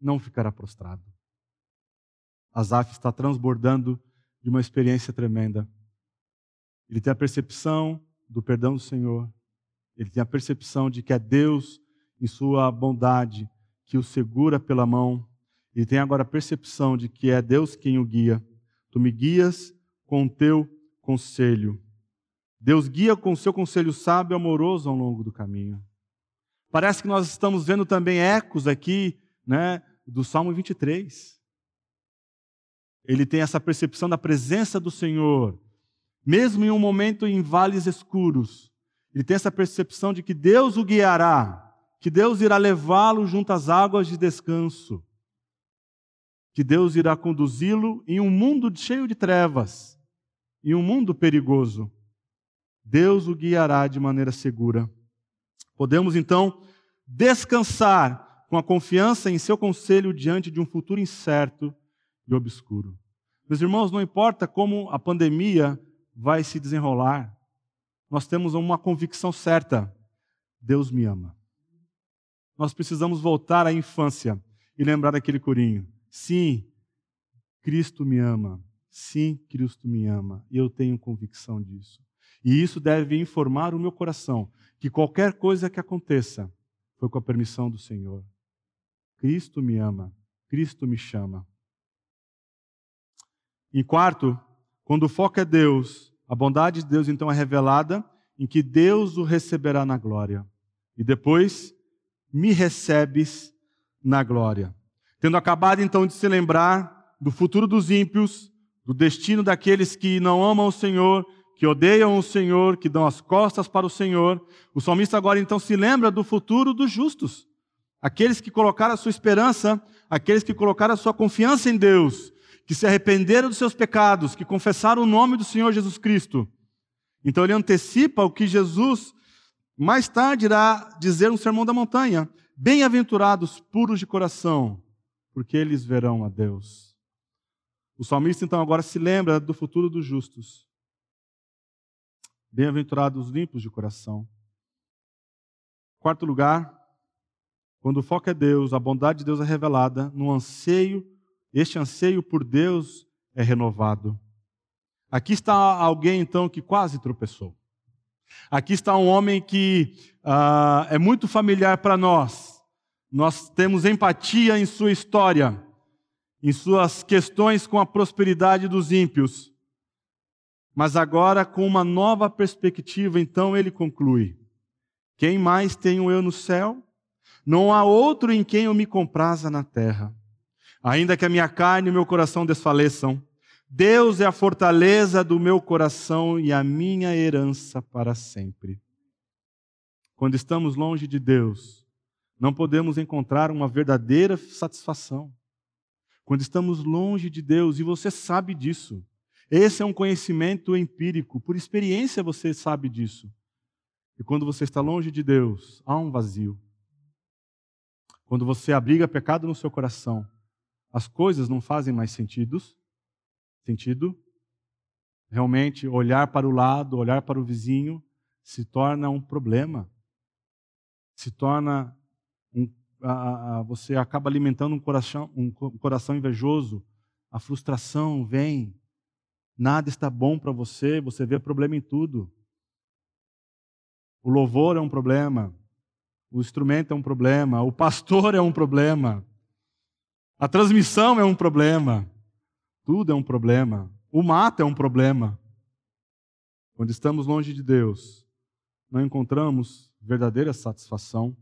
Não ficará prostrado. Asaf está transbordando de uma experiência tremenda. Ele tem a percepção do perdão do Senhor. Ele tem a percepção de que é Deus, em sua bondade, que o segura pela mão. Ele tem agora a percepção de que é Deus quem o guia. Tu me guias com o teu conselho. Deus guia com o seu conselho sábio e amoroso ao longo do caminho. Parece que nós estamos vendo também ecos aqui, né, do Salmo 23. Ele tem essa percepção da presença do Senhor, mesmo em um momento em vales escuros. Ele tem essa percepção de que Deus o guiará, que Deus irá levá-lo junto às águas de descanso, que Deus irá conduzi-lo em um mundo cheio de trevas, em um mundo perigoso. Deus o guiará de maneira segura. Podemos então descansar com a confiança em seu conselho diante de um futuro incerto e obscuro. Meus irmãos, não importa como a pandemia vai se desenrolar, nós temos uma convicção certa: Deus me ama. Nós precisamos voltar à infância e lembrar daquele corinho. Sim, Cristo me ama. Sim, Cristo me ama. E eu tenho convicção disso. E isso deve informar o meu coração que qualquer coisa que aconteça foi com a permissão do Senhor. Cristo me ama, Cristo me chama. E quarto, quando o foco é Deus, a bondade de Deus então é revelada em que Deus o receberá na glória. E depois, me recebes na glória. Tendo acabado então de se lembrar do futuro dos ímpios, do destino daqueles que não amam o Senhor, que odeiam o Senhor, que dão as costas para o Senhor. O salmista agora então se lembra do futuro dos justos. Aqueles que colocaram a sua esperança, aqueles que colocaram a sua confiança em Deus, que se arrependeram dos seus pecados, que confessaram o nome do Senhor Jesus Cristo. Então ele antecipa o que Jesus mais tarde irá dizer no Sermão da Montanha: Bem-aventurados puros de coração, porque eles verão a Deus. O salmista então agora se lembra do futuro dos justos. Bem-aventurados limpos de coração. Quarto lugar, quando o foco é Deus, a bondade de Deus é revelada, no anseio, este anseio por Deus é renovado. Aqui está alguém então que quase tropeçou. Aqui está um homem que uh, é muito familiar para nós. Nós temos empatia em sua história, em suas questões com a prosperidade dos ímpios. Mas agora, com uma nova perspectiva, então ele conclui: Quem mais tenho eu no céu? Não há outro em quem eu me compraza na terra. Ainda que a minha carne e o meu coração desfaleçam, Deus é a fortaleza do meu coração e a minha herança para sempre. Quando estamos longe de Deus, não podemos encontrar uma verdadeira satisfação. Quando estamos longe de Deus, e você sabe disso. Esse é um conhecimento empírico, por experiência você sabe disso. E quando você está longe de Deus, há um vazio. Quando você abriga pecado no seu coração, as coisas não fazem mais sentido. Sentido? Realmente, olhar para o lado, olhar para o vizinho, se torna um problema. Se torna um, a, a, você acaba alimentando um coração, um coração invejoso. A frustração vem. Nada está bom para você, você vê problema em tudo. O louvor é um problema, o instrumento é um problema, o pastor é um problema, a transmissão é um problema, tudo é um problema, o mato é um problema. Quando estamos longe de Deus, não encontramos verdadeira satisfação.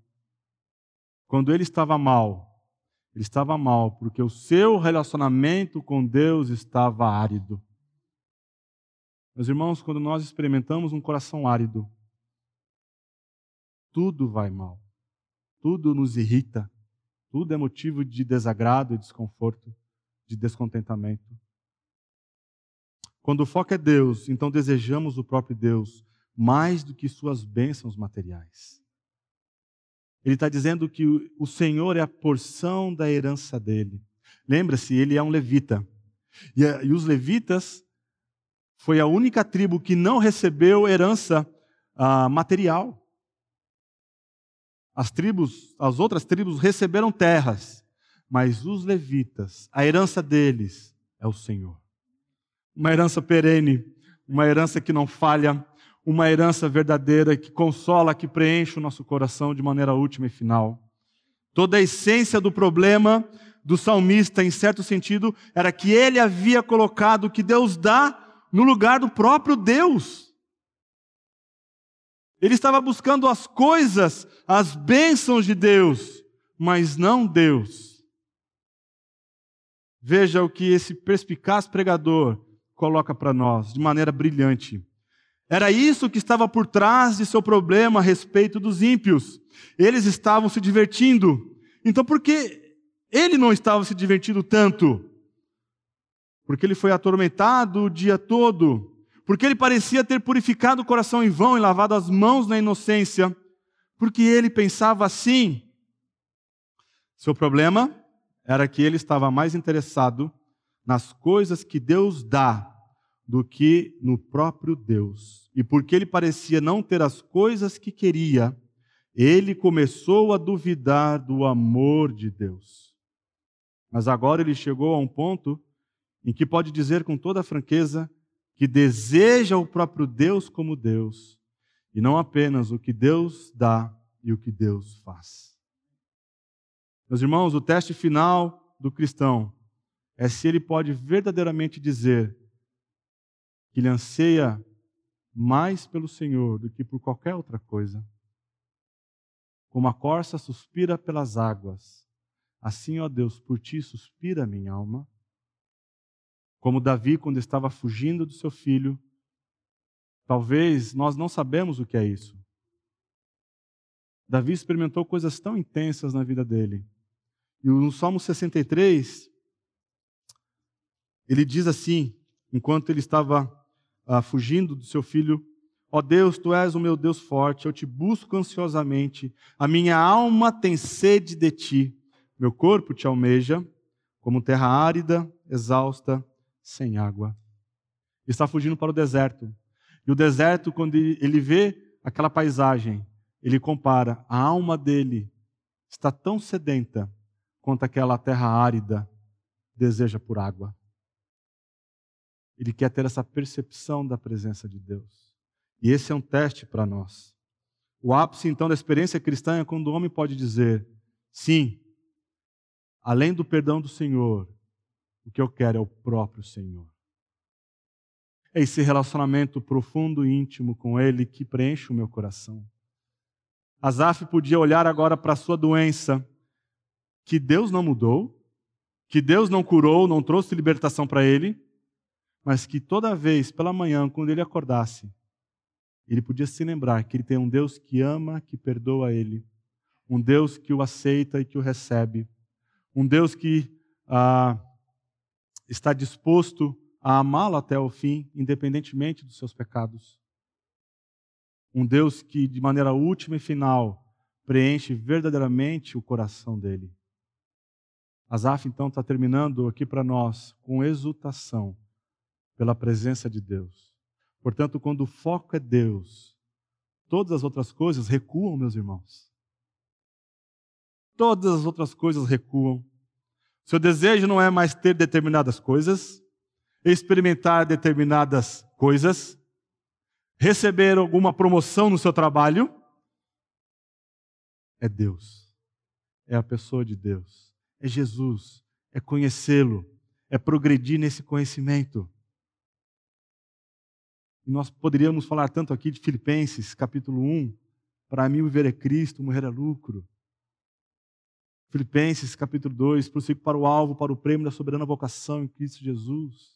Quando ele estava mal, ele estava mal porque o seu relacionamento com Deus estava árido. Meus irmãos, quando nós experimentamos um coração árido, tudo vai mal, tudo nos irrita, tudo é motivo de desagrado e desconforto, de descontentamento. Quando o foco é Deus, então desejamos o próprio Deus mais do que suas bênçãos materiais. Ele está dizendo que o Senhor é a porção da herança dele. Lembra-se, ele é um levita. E, e, os levitas foi a única tribo que não recebeu herança ah, material. As tribos, as outras tribos receberam terras, mas os levitas, a herança deles é o Senhor. Uma herança perene, uma herança que não falha, uma herança verdadeira que consola, que preenche o nosso coração de maneira última e final. Toda a essência do problema do salmista, em certo sentido, era que ele havia colocado o que Deus dá no lugar do próprio Deus. Ele estava buscando as coisas, as bênçãos de Deus, mas não Deus. Veja o que esse perspicaz pregador coloca para nós de maneira brilhante. Era isso que estava por trás de seu problema a respeito dos ímpios. Eles estavam se divertindo. Então, por que ele não estava se divertindo tanto? Porque ele foi atormentado o dia todo porque ele parecia ter purificado o coração em vão e lavado as mãos na inocência, porque ele pensava assim. Seu problema era que ele estava mais interessado nas coisas que Deus dá do que no próprio Deus. E porque ele parecia não ter as coisas que queria, ele começou a duvidar do amor de Deus. Mas agora ele chegou a um ponto em que pode dizer com toda franqueza que deseja o próprio Deus como Deus, e não apenas o que Deus dá e o que Deus faz. Meus irmãos, o teste final do cristão é se ele pode verdadeiramente dizer que ele anseia mais pelo Senhor do que por qualquer outra coisa. Como a corça suspira pelas águas, assim, ó Deus, por ti suspira minha alma. Como Davi, quando estava fugindo do seu filho, talvez nós não sabemos o que é isso. Davi experimentou coisas tão intensas na vida dele. E no Salmo 63, ele diz assim, enquanto ele estava ah, fugindo do seu filho: Ó oh Deus, tu és o meu Deus forte, eu te busco ansiosamente, a minha alma tem sede de ti, meu corpo te almeja, como terra árida, exausta sem água. Está fugindo para o deserto. E o deserto, quando ele vê aquela paisagem, ele compara, a alma dele está tão sedenta quanto aquela terra árida deseja por água. Ele quer ter essa percepção da presença de Deus. E esse é um teste para nós. O ápice, então, da experiência cristã é quando o homem pode dizer: sim, além do perdão do Senhor, o que eu quero é o próprio Senhor. É esse relacionamento profundo e íntimo com Ele que preenche o meu coração. Asaf podia olhar agora para a sua doença, que Deus não mudou, que Deus não curou, não trouxe libertação para ele, mas que toda vez pela manhã, quando ele acordasse, ele podia se lembrar que ele tem um Deus que ama, que perdoa ele, um Deus que o aceita e que o recebe, um Deus que ah, está disposto a amá-lo até o fim, independentemente dos seus pecados. Um Deus que, de maneira última e final, preenche verdadeiramente o coração dele. Asaf, então, está terminando aqui para nós com exultação pela presença de Deus. Portanto, quando o foco é Deus, todas as outras coisas recuam, meus irmãos. Todas as outras coisas recuam. Seu desejo não é mais ter determinadas coisas, experimentar determinadas coisas, receber alguma promoção no seu trabalho. É Deus. É a pessoa de Deus. É Jesus. É conhecê-lo. É progredir nesse conhecimento. E nós poderíamos falar tanto aqui de Filipenses, capítulo 1. Para mim, viver é Cristo, morrer é lucro. Filipenses, capítulo 2. Prossigo para o alvo, para o prêmio da soberana vocação em Cristo Jesus.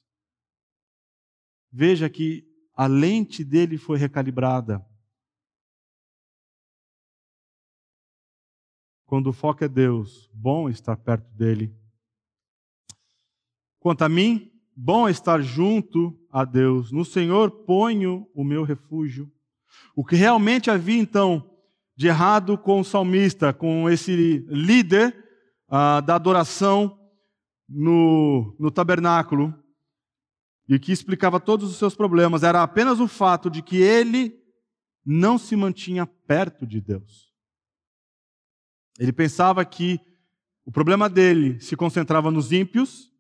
Veja que a lente dele foi recalibrada. Quando o foco é Deus, bom estar perto dele. Quanto a mim, bom estar junto a Deus. No Senhor ponho o meu refúgio. O que realmente havia então de errado com o salmista, com esse líder ah, da adoração no, no tabernáculo, e que explicava todos os seus problemas, era apenas o fato de que ele não se mantinha perto de Deus. Ele pensava que o problema dele se concentrava nos ímpios,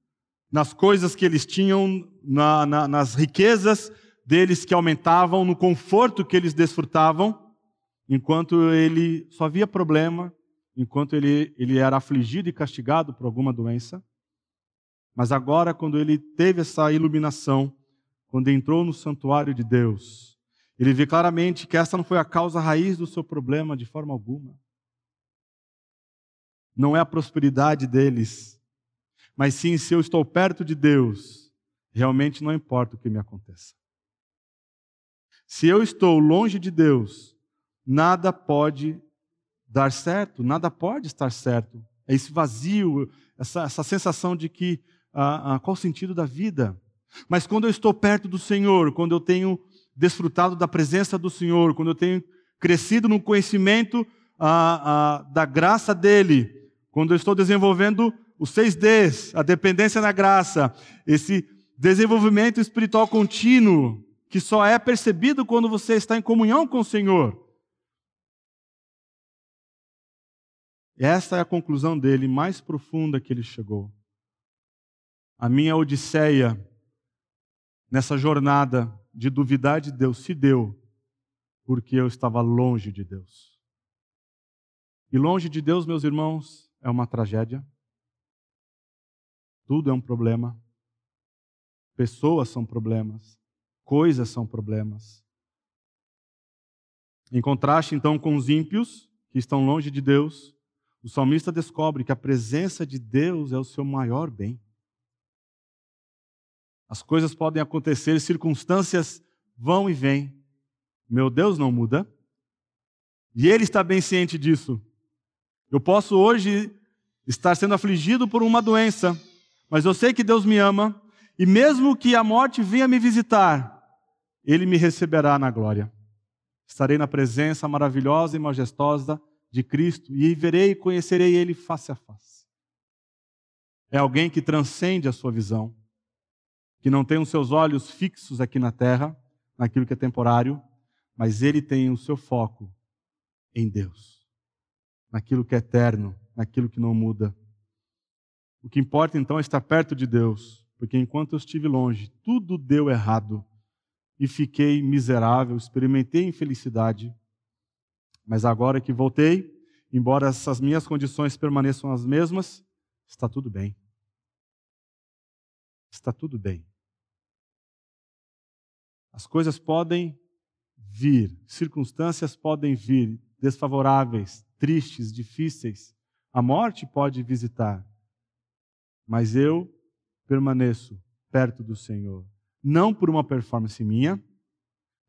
nas coisas que eles tinham, na, na, nas riquezas deles que aumentavam, no conforto que eles desfrutavam, enquanto ele só via problema, enquanto ele, ele era afligido e castigado por alguma doença. Mas agora, quando ele teve essa iluminação, quando entrou no santuário de Deus, ele vê claramente que essa não foi a causa raiz do seu problema de forma alguma. Não é a prosperidade deles, mas sim se eu estou perto de Deus, realmente não importa o que me aconteça. Se eu estou longe de Deus, nada pode dar certo, nada pode estar certo. É esse vazio, essa, essa sensação de que ah, ah, qual o sentido da vida. Mas quando eu estou perto do Senhor, quando eu tenho desfrutado da presença do Senhor, quando eu tenho crescido no conhecimento ah, ah, da graça dele, quando eu estou desenvolvendo os seis Ds, a dependência na graça, esse desenvolvimento espiritual contínuo, que só é percebido quando você está em comunhão com o Senhor. Essa é a conclusão dele mais profunda que ele chegou. A minha odisseia nessa jornada de duvidar de Deus se deu porque eu estava longe de Deus. E longe de Deus, meus irmãos, é uma tragédia. Tudo é um problema. Pessoas são problemas. Coisas são problemas. Em contraste, então, com os ímpios, que estão longe de Deus, o salmista descobre que a presença de Deus é o seu maior bem. As coisas podem acontecer, circunstâncias vão e vêm. Meu Deus não muda. E Ele está bem ciente disso. Eu posso hoje estar sendo afligido por uma doença, mas eu sei que Deus me ama, e mesmo que a morte venha me visitar, Ele me receberá na glória. Estarei na presença maravilhosa e majestosa de Cristo e verei e conhecerei Ele face a face. É alguém que transcende a sua visão que não tem os seus olhos fixos aqui na terra, naquilo que é temporário, mas ele tem o seu foco em Deus, naquilo que é eterno, naquilo que não muda. O que importa então é estar perto de Deus, porque enquanto eu estive longe, tudo deu errado e fiquei miserável, experimentei infelicidade. Mas agora que voltei, embora essas minhas condições permaneçam as mesmas, está tudo bem. Está tudo bem. As coisas podem vir, circunstâncias podem vir desfavoráveis, tristes, difíceis. A morte pode visitar. Mas eu permaneço perto do Senhor. Não por uma performance minha,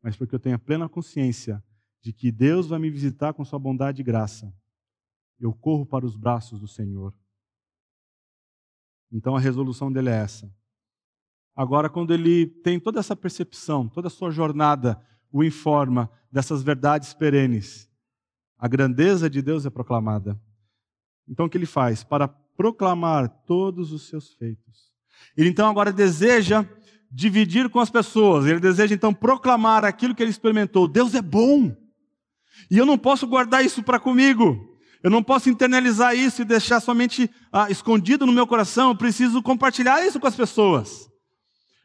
mas porque eu tenho a plena consciência de que Deus vai me visitar com sua bondade e graça. eu corro para os braços do Senhor. Então a resolução dele é essa. Agora, quando ele tem toda essa percepção, toda a sua jornada o informa dessas verdades perenes, a grandeza de Deus é proclamada. Então o que ele faz? Para proclamar todos os seus feitos. Ele então agora deseja dividir com as pessoas, ele deseja então proclamar aquilo que ele experimentou. Deus é bom. E eu não posso guardar isso para comigo. Eu não posso internalizar isso e deixar somente ah, escondido no meu coração. Eu preciso compartilhar isso com as pessoas.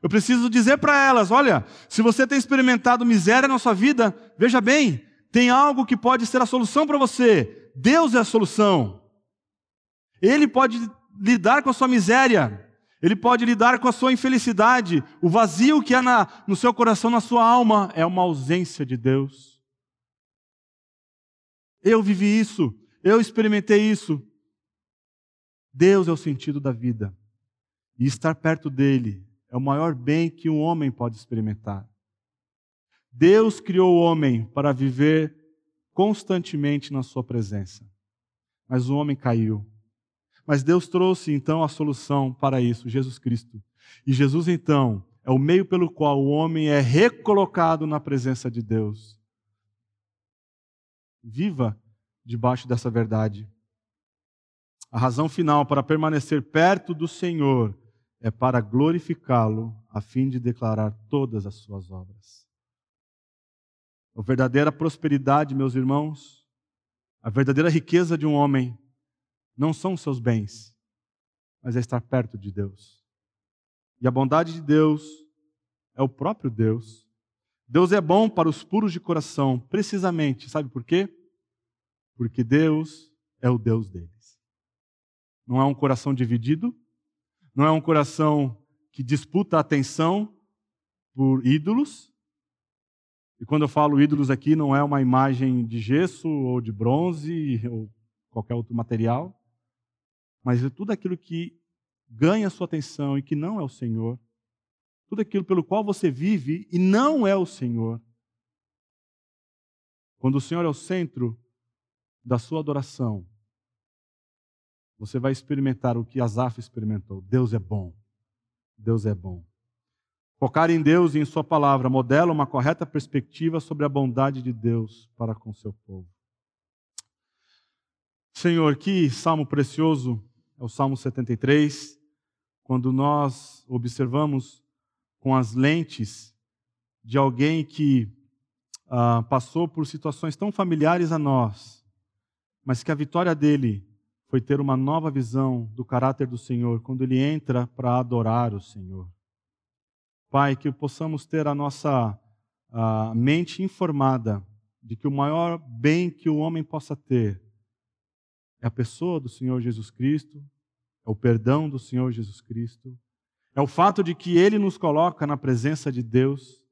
Eu preciso dizer para elas: olha, se você tem experimentado miséria na sua vida, veja bem, tem algo que pode ser a solução para você. Deus é a solução. Ele pode lidar com a sua miséria. Ele pode lidar com a sua infelicidade. O vazio que há na, no seu coração, na sua alma, é uma ausência de Deus. Eu vivi isso. Eu experimentei isso. Deus é o sentido da vida. E estar perto dele é o maior bem que um homem pode experimentar. Deus criou o homem para viver constantemente na sua presença. Mas o homem caiu. Mas Deus trouxe então a solução para isso, Jesus Cristo. E Jesus então é o meio pelo qual o homem é recolocado na presença de Deus. Viva debaixo dessa verdade. A razão final para permanecer perto do Senhor é para glorificá-lo, a fim de declarar todas as suas obras. A verdadeira prosperidade, meus irmãos, a verdadeira riqueza de um homem não são seus bens, mas é estar perto de Deus. E a bondade de Deus é o próprio Deus. Deus é bom para os puros de coração, precisamente, sabe por quê? Porque Deus é o Deus deles. Não é um coração dividido, não é um coração que disputa a atenção por ídolos. E quando eu falo ídolos aqui, não é uma imagem de gesso ou de bronze ou qualquer outro material, mas é tudo aquilo que ganha sua atenção e que não é o Senhor. Tudo aquilo pelo qual você vive e não é o Senhor. Quando o Senhor é o centro da sua adoração, você vai experimentar o que Asaf experimentou. Deus é bom. Deus é bom. Focar em Deus e em Sua palavra modela uma correta perspectiva sobre a bondade de Deus para com seu povo. Senhor, que salmo precioso é o Salmo 73, quando nós observamos com as lentes de alguém que ah, passou por situações tão familiares a nós, mas que a vitória dele foi ter uma nova visão do caráter do Senhor quando ele entra para adorar o Senhor. Pai, que possamos ter a nossa a mente informada de que o maior bem que o homem possa ter é a pessoa do Senhor Jesus Cristo, é o perdão do Senhor Jesus Cristo, é o fato de que Ele nos coloca na presença de Deus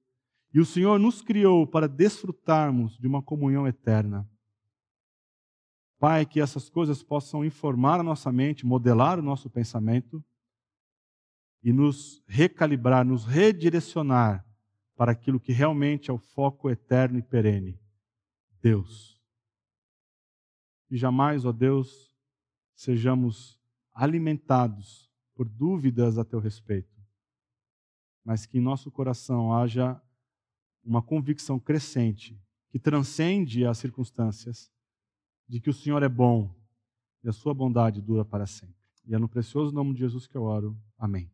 e o Senhor nos criou para desfrutarmos de uma comunhão eterna. Pai, que essas coisas possam informar a nossa mente, modelar o nosso pensamento e nos recalibrar, nos redirecionar para aquilo que realmente é o foco eterno e perene: Deus. E jamais, ó Deus, sejamos alimentados por dúvidas a teu respeito, mas que em nosso coração haja uma convicção crescente que transcende as circunstâncias de que o Senhor é bom e a sua bondade dura para sempre. E é no precioso nome de Jesus que eu oro. Amém.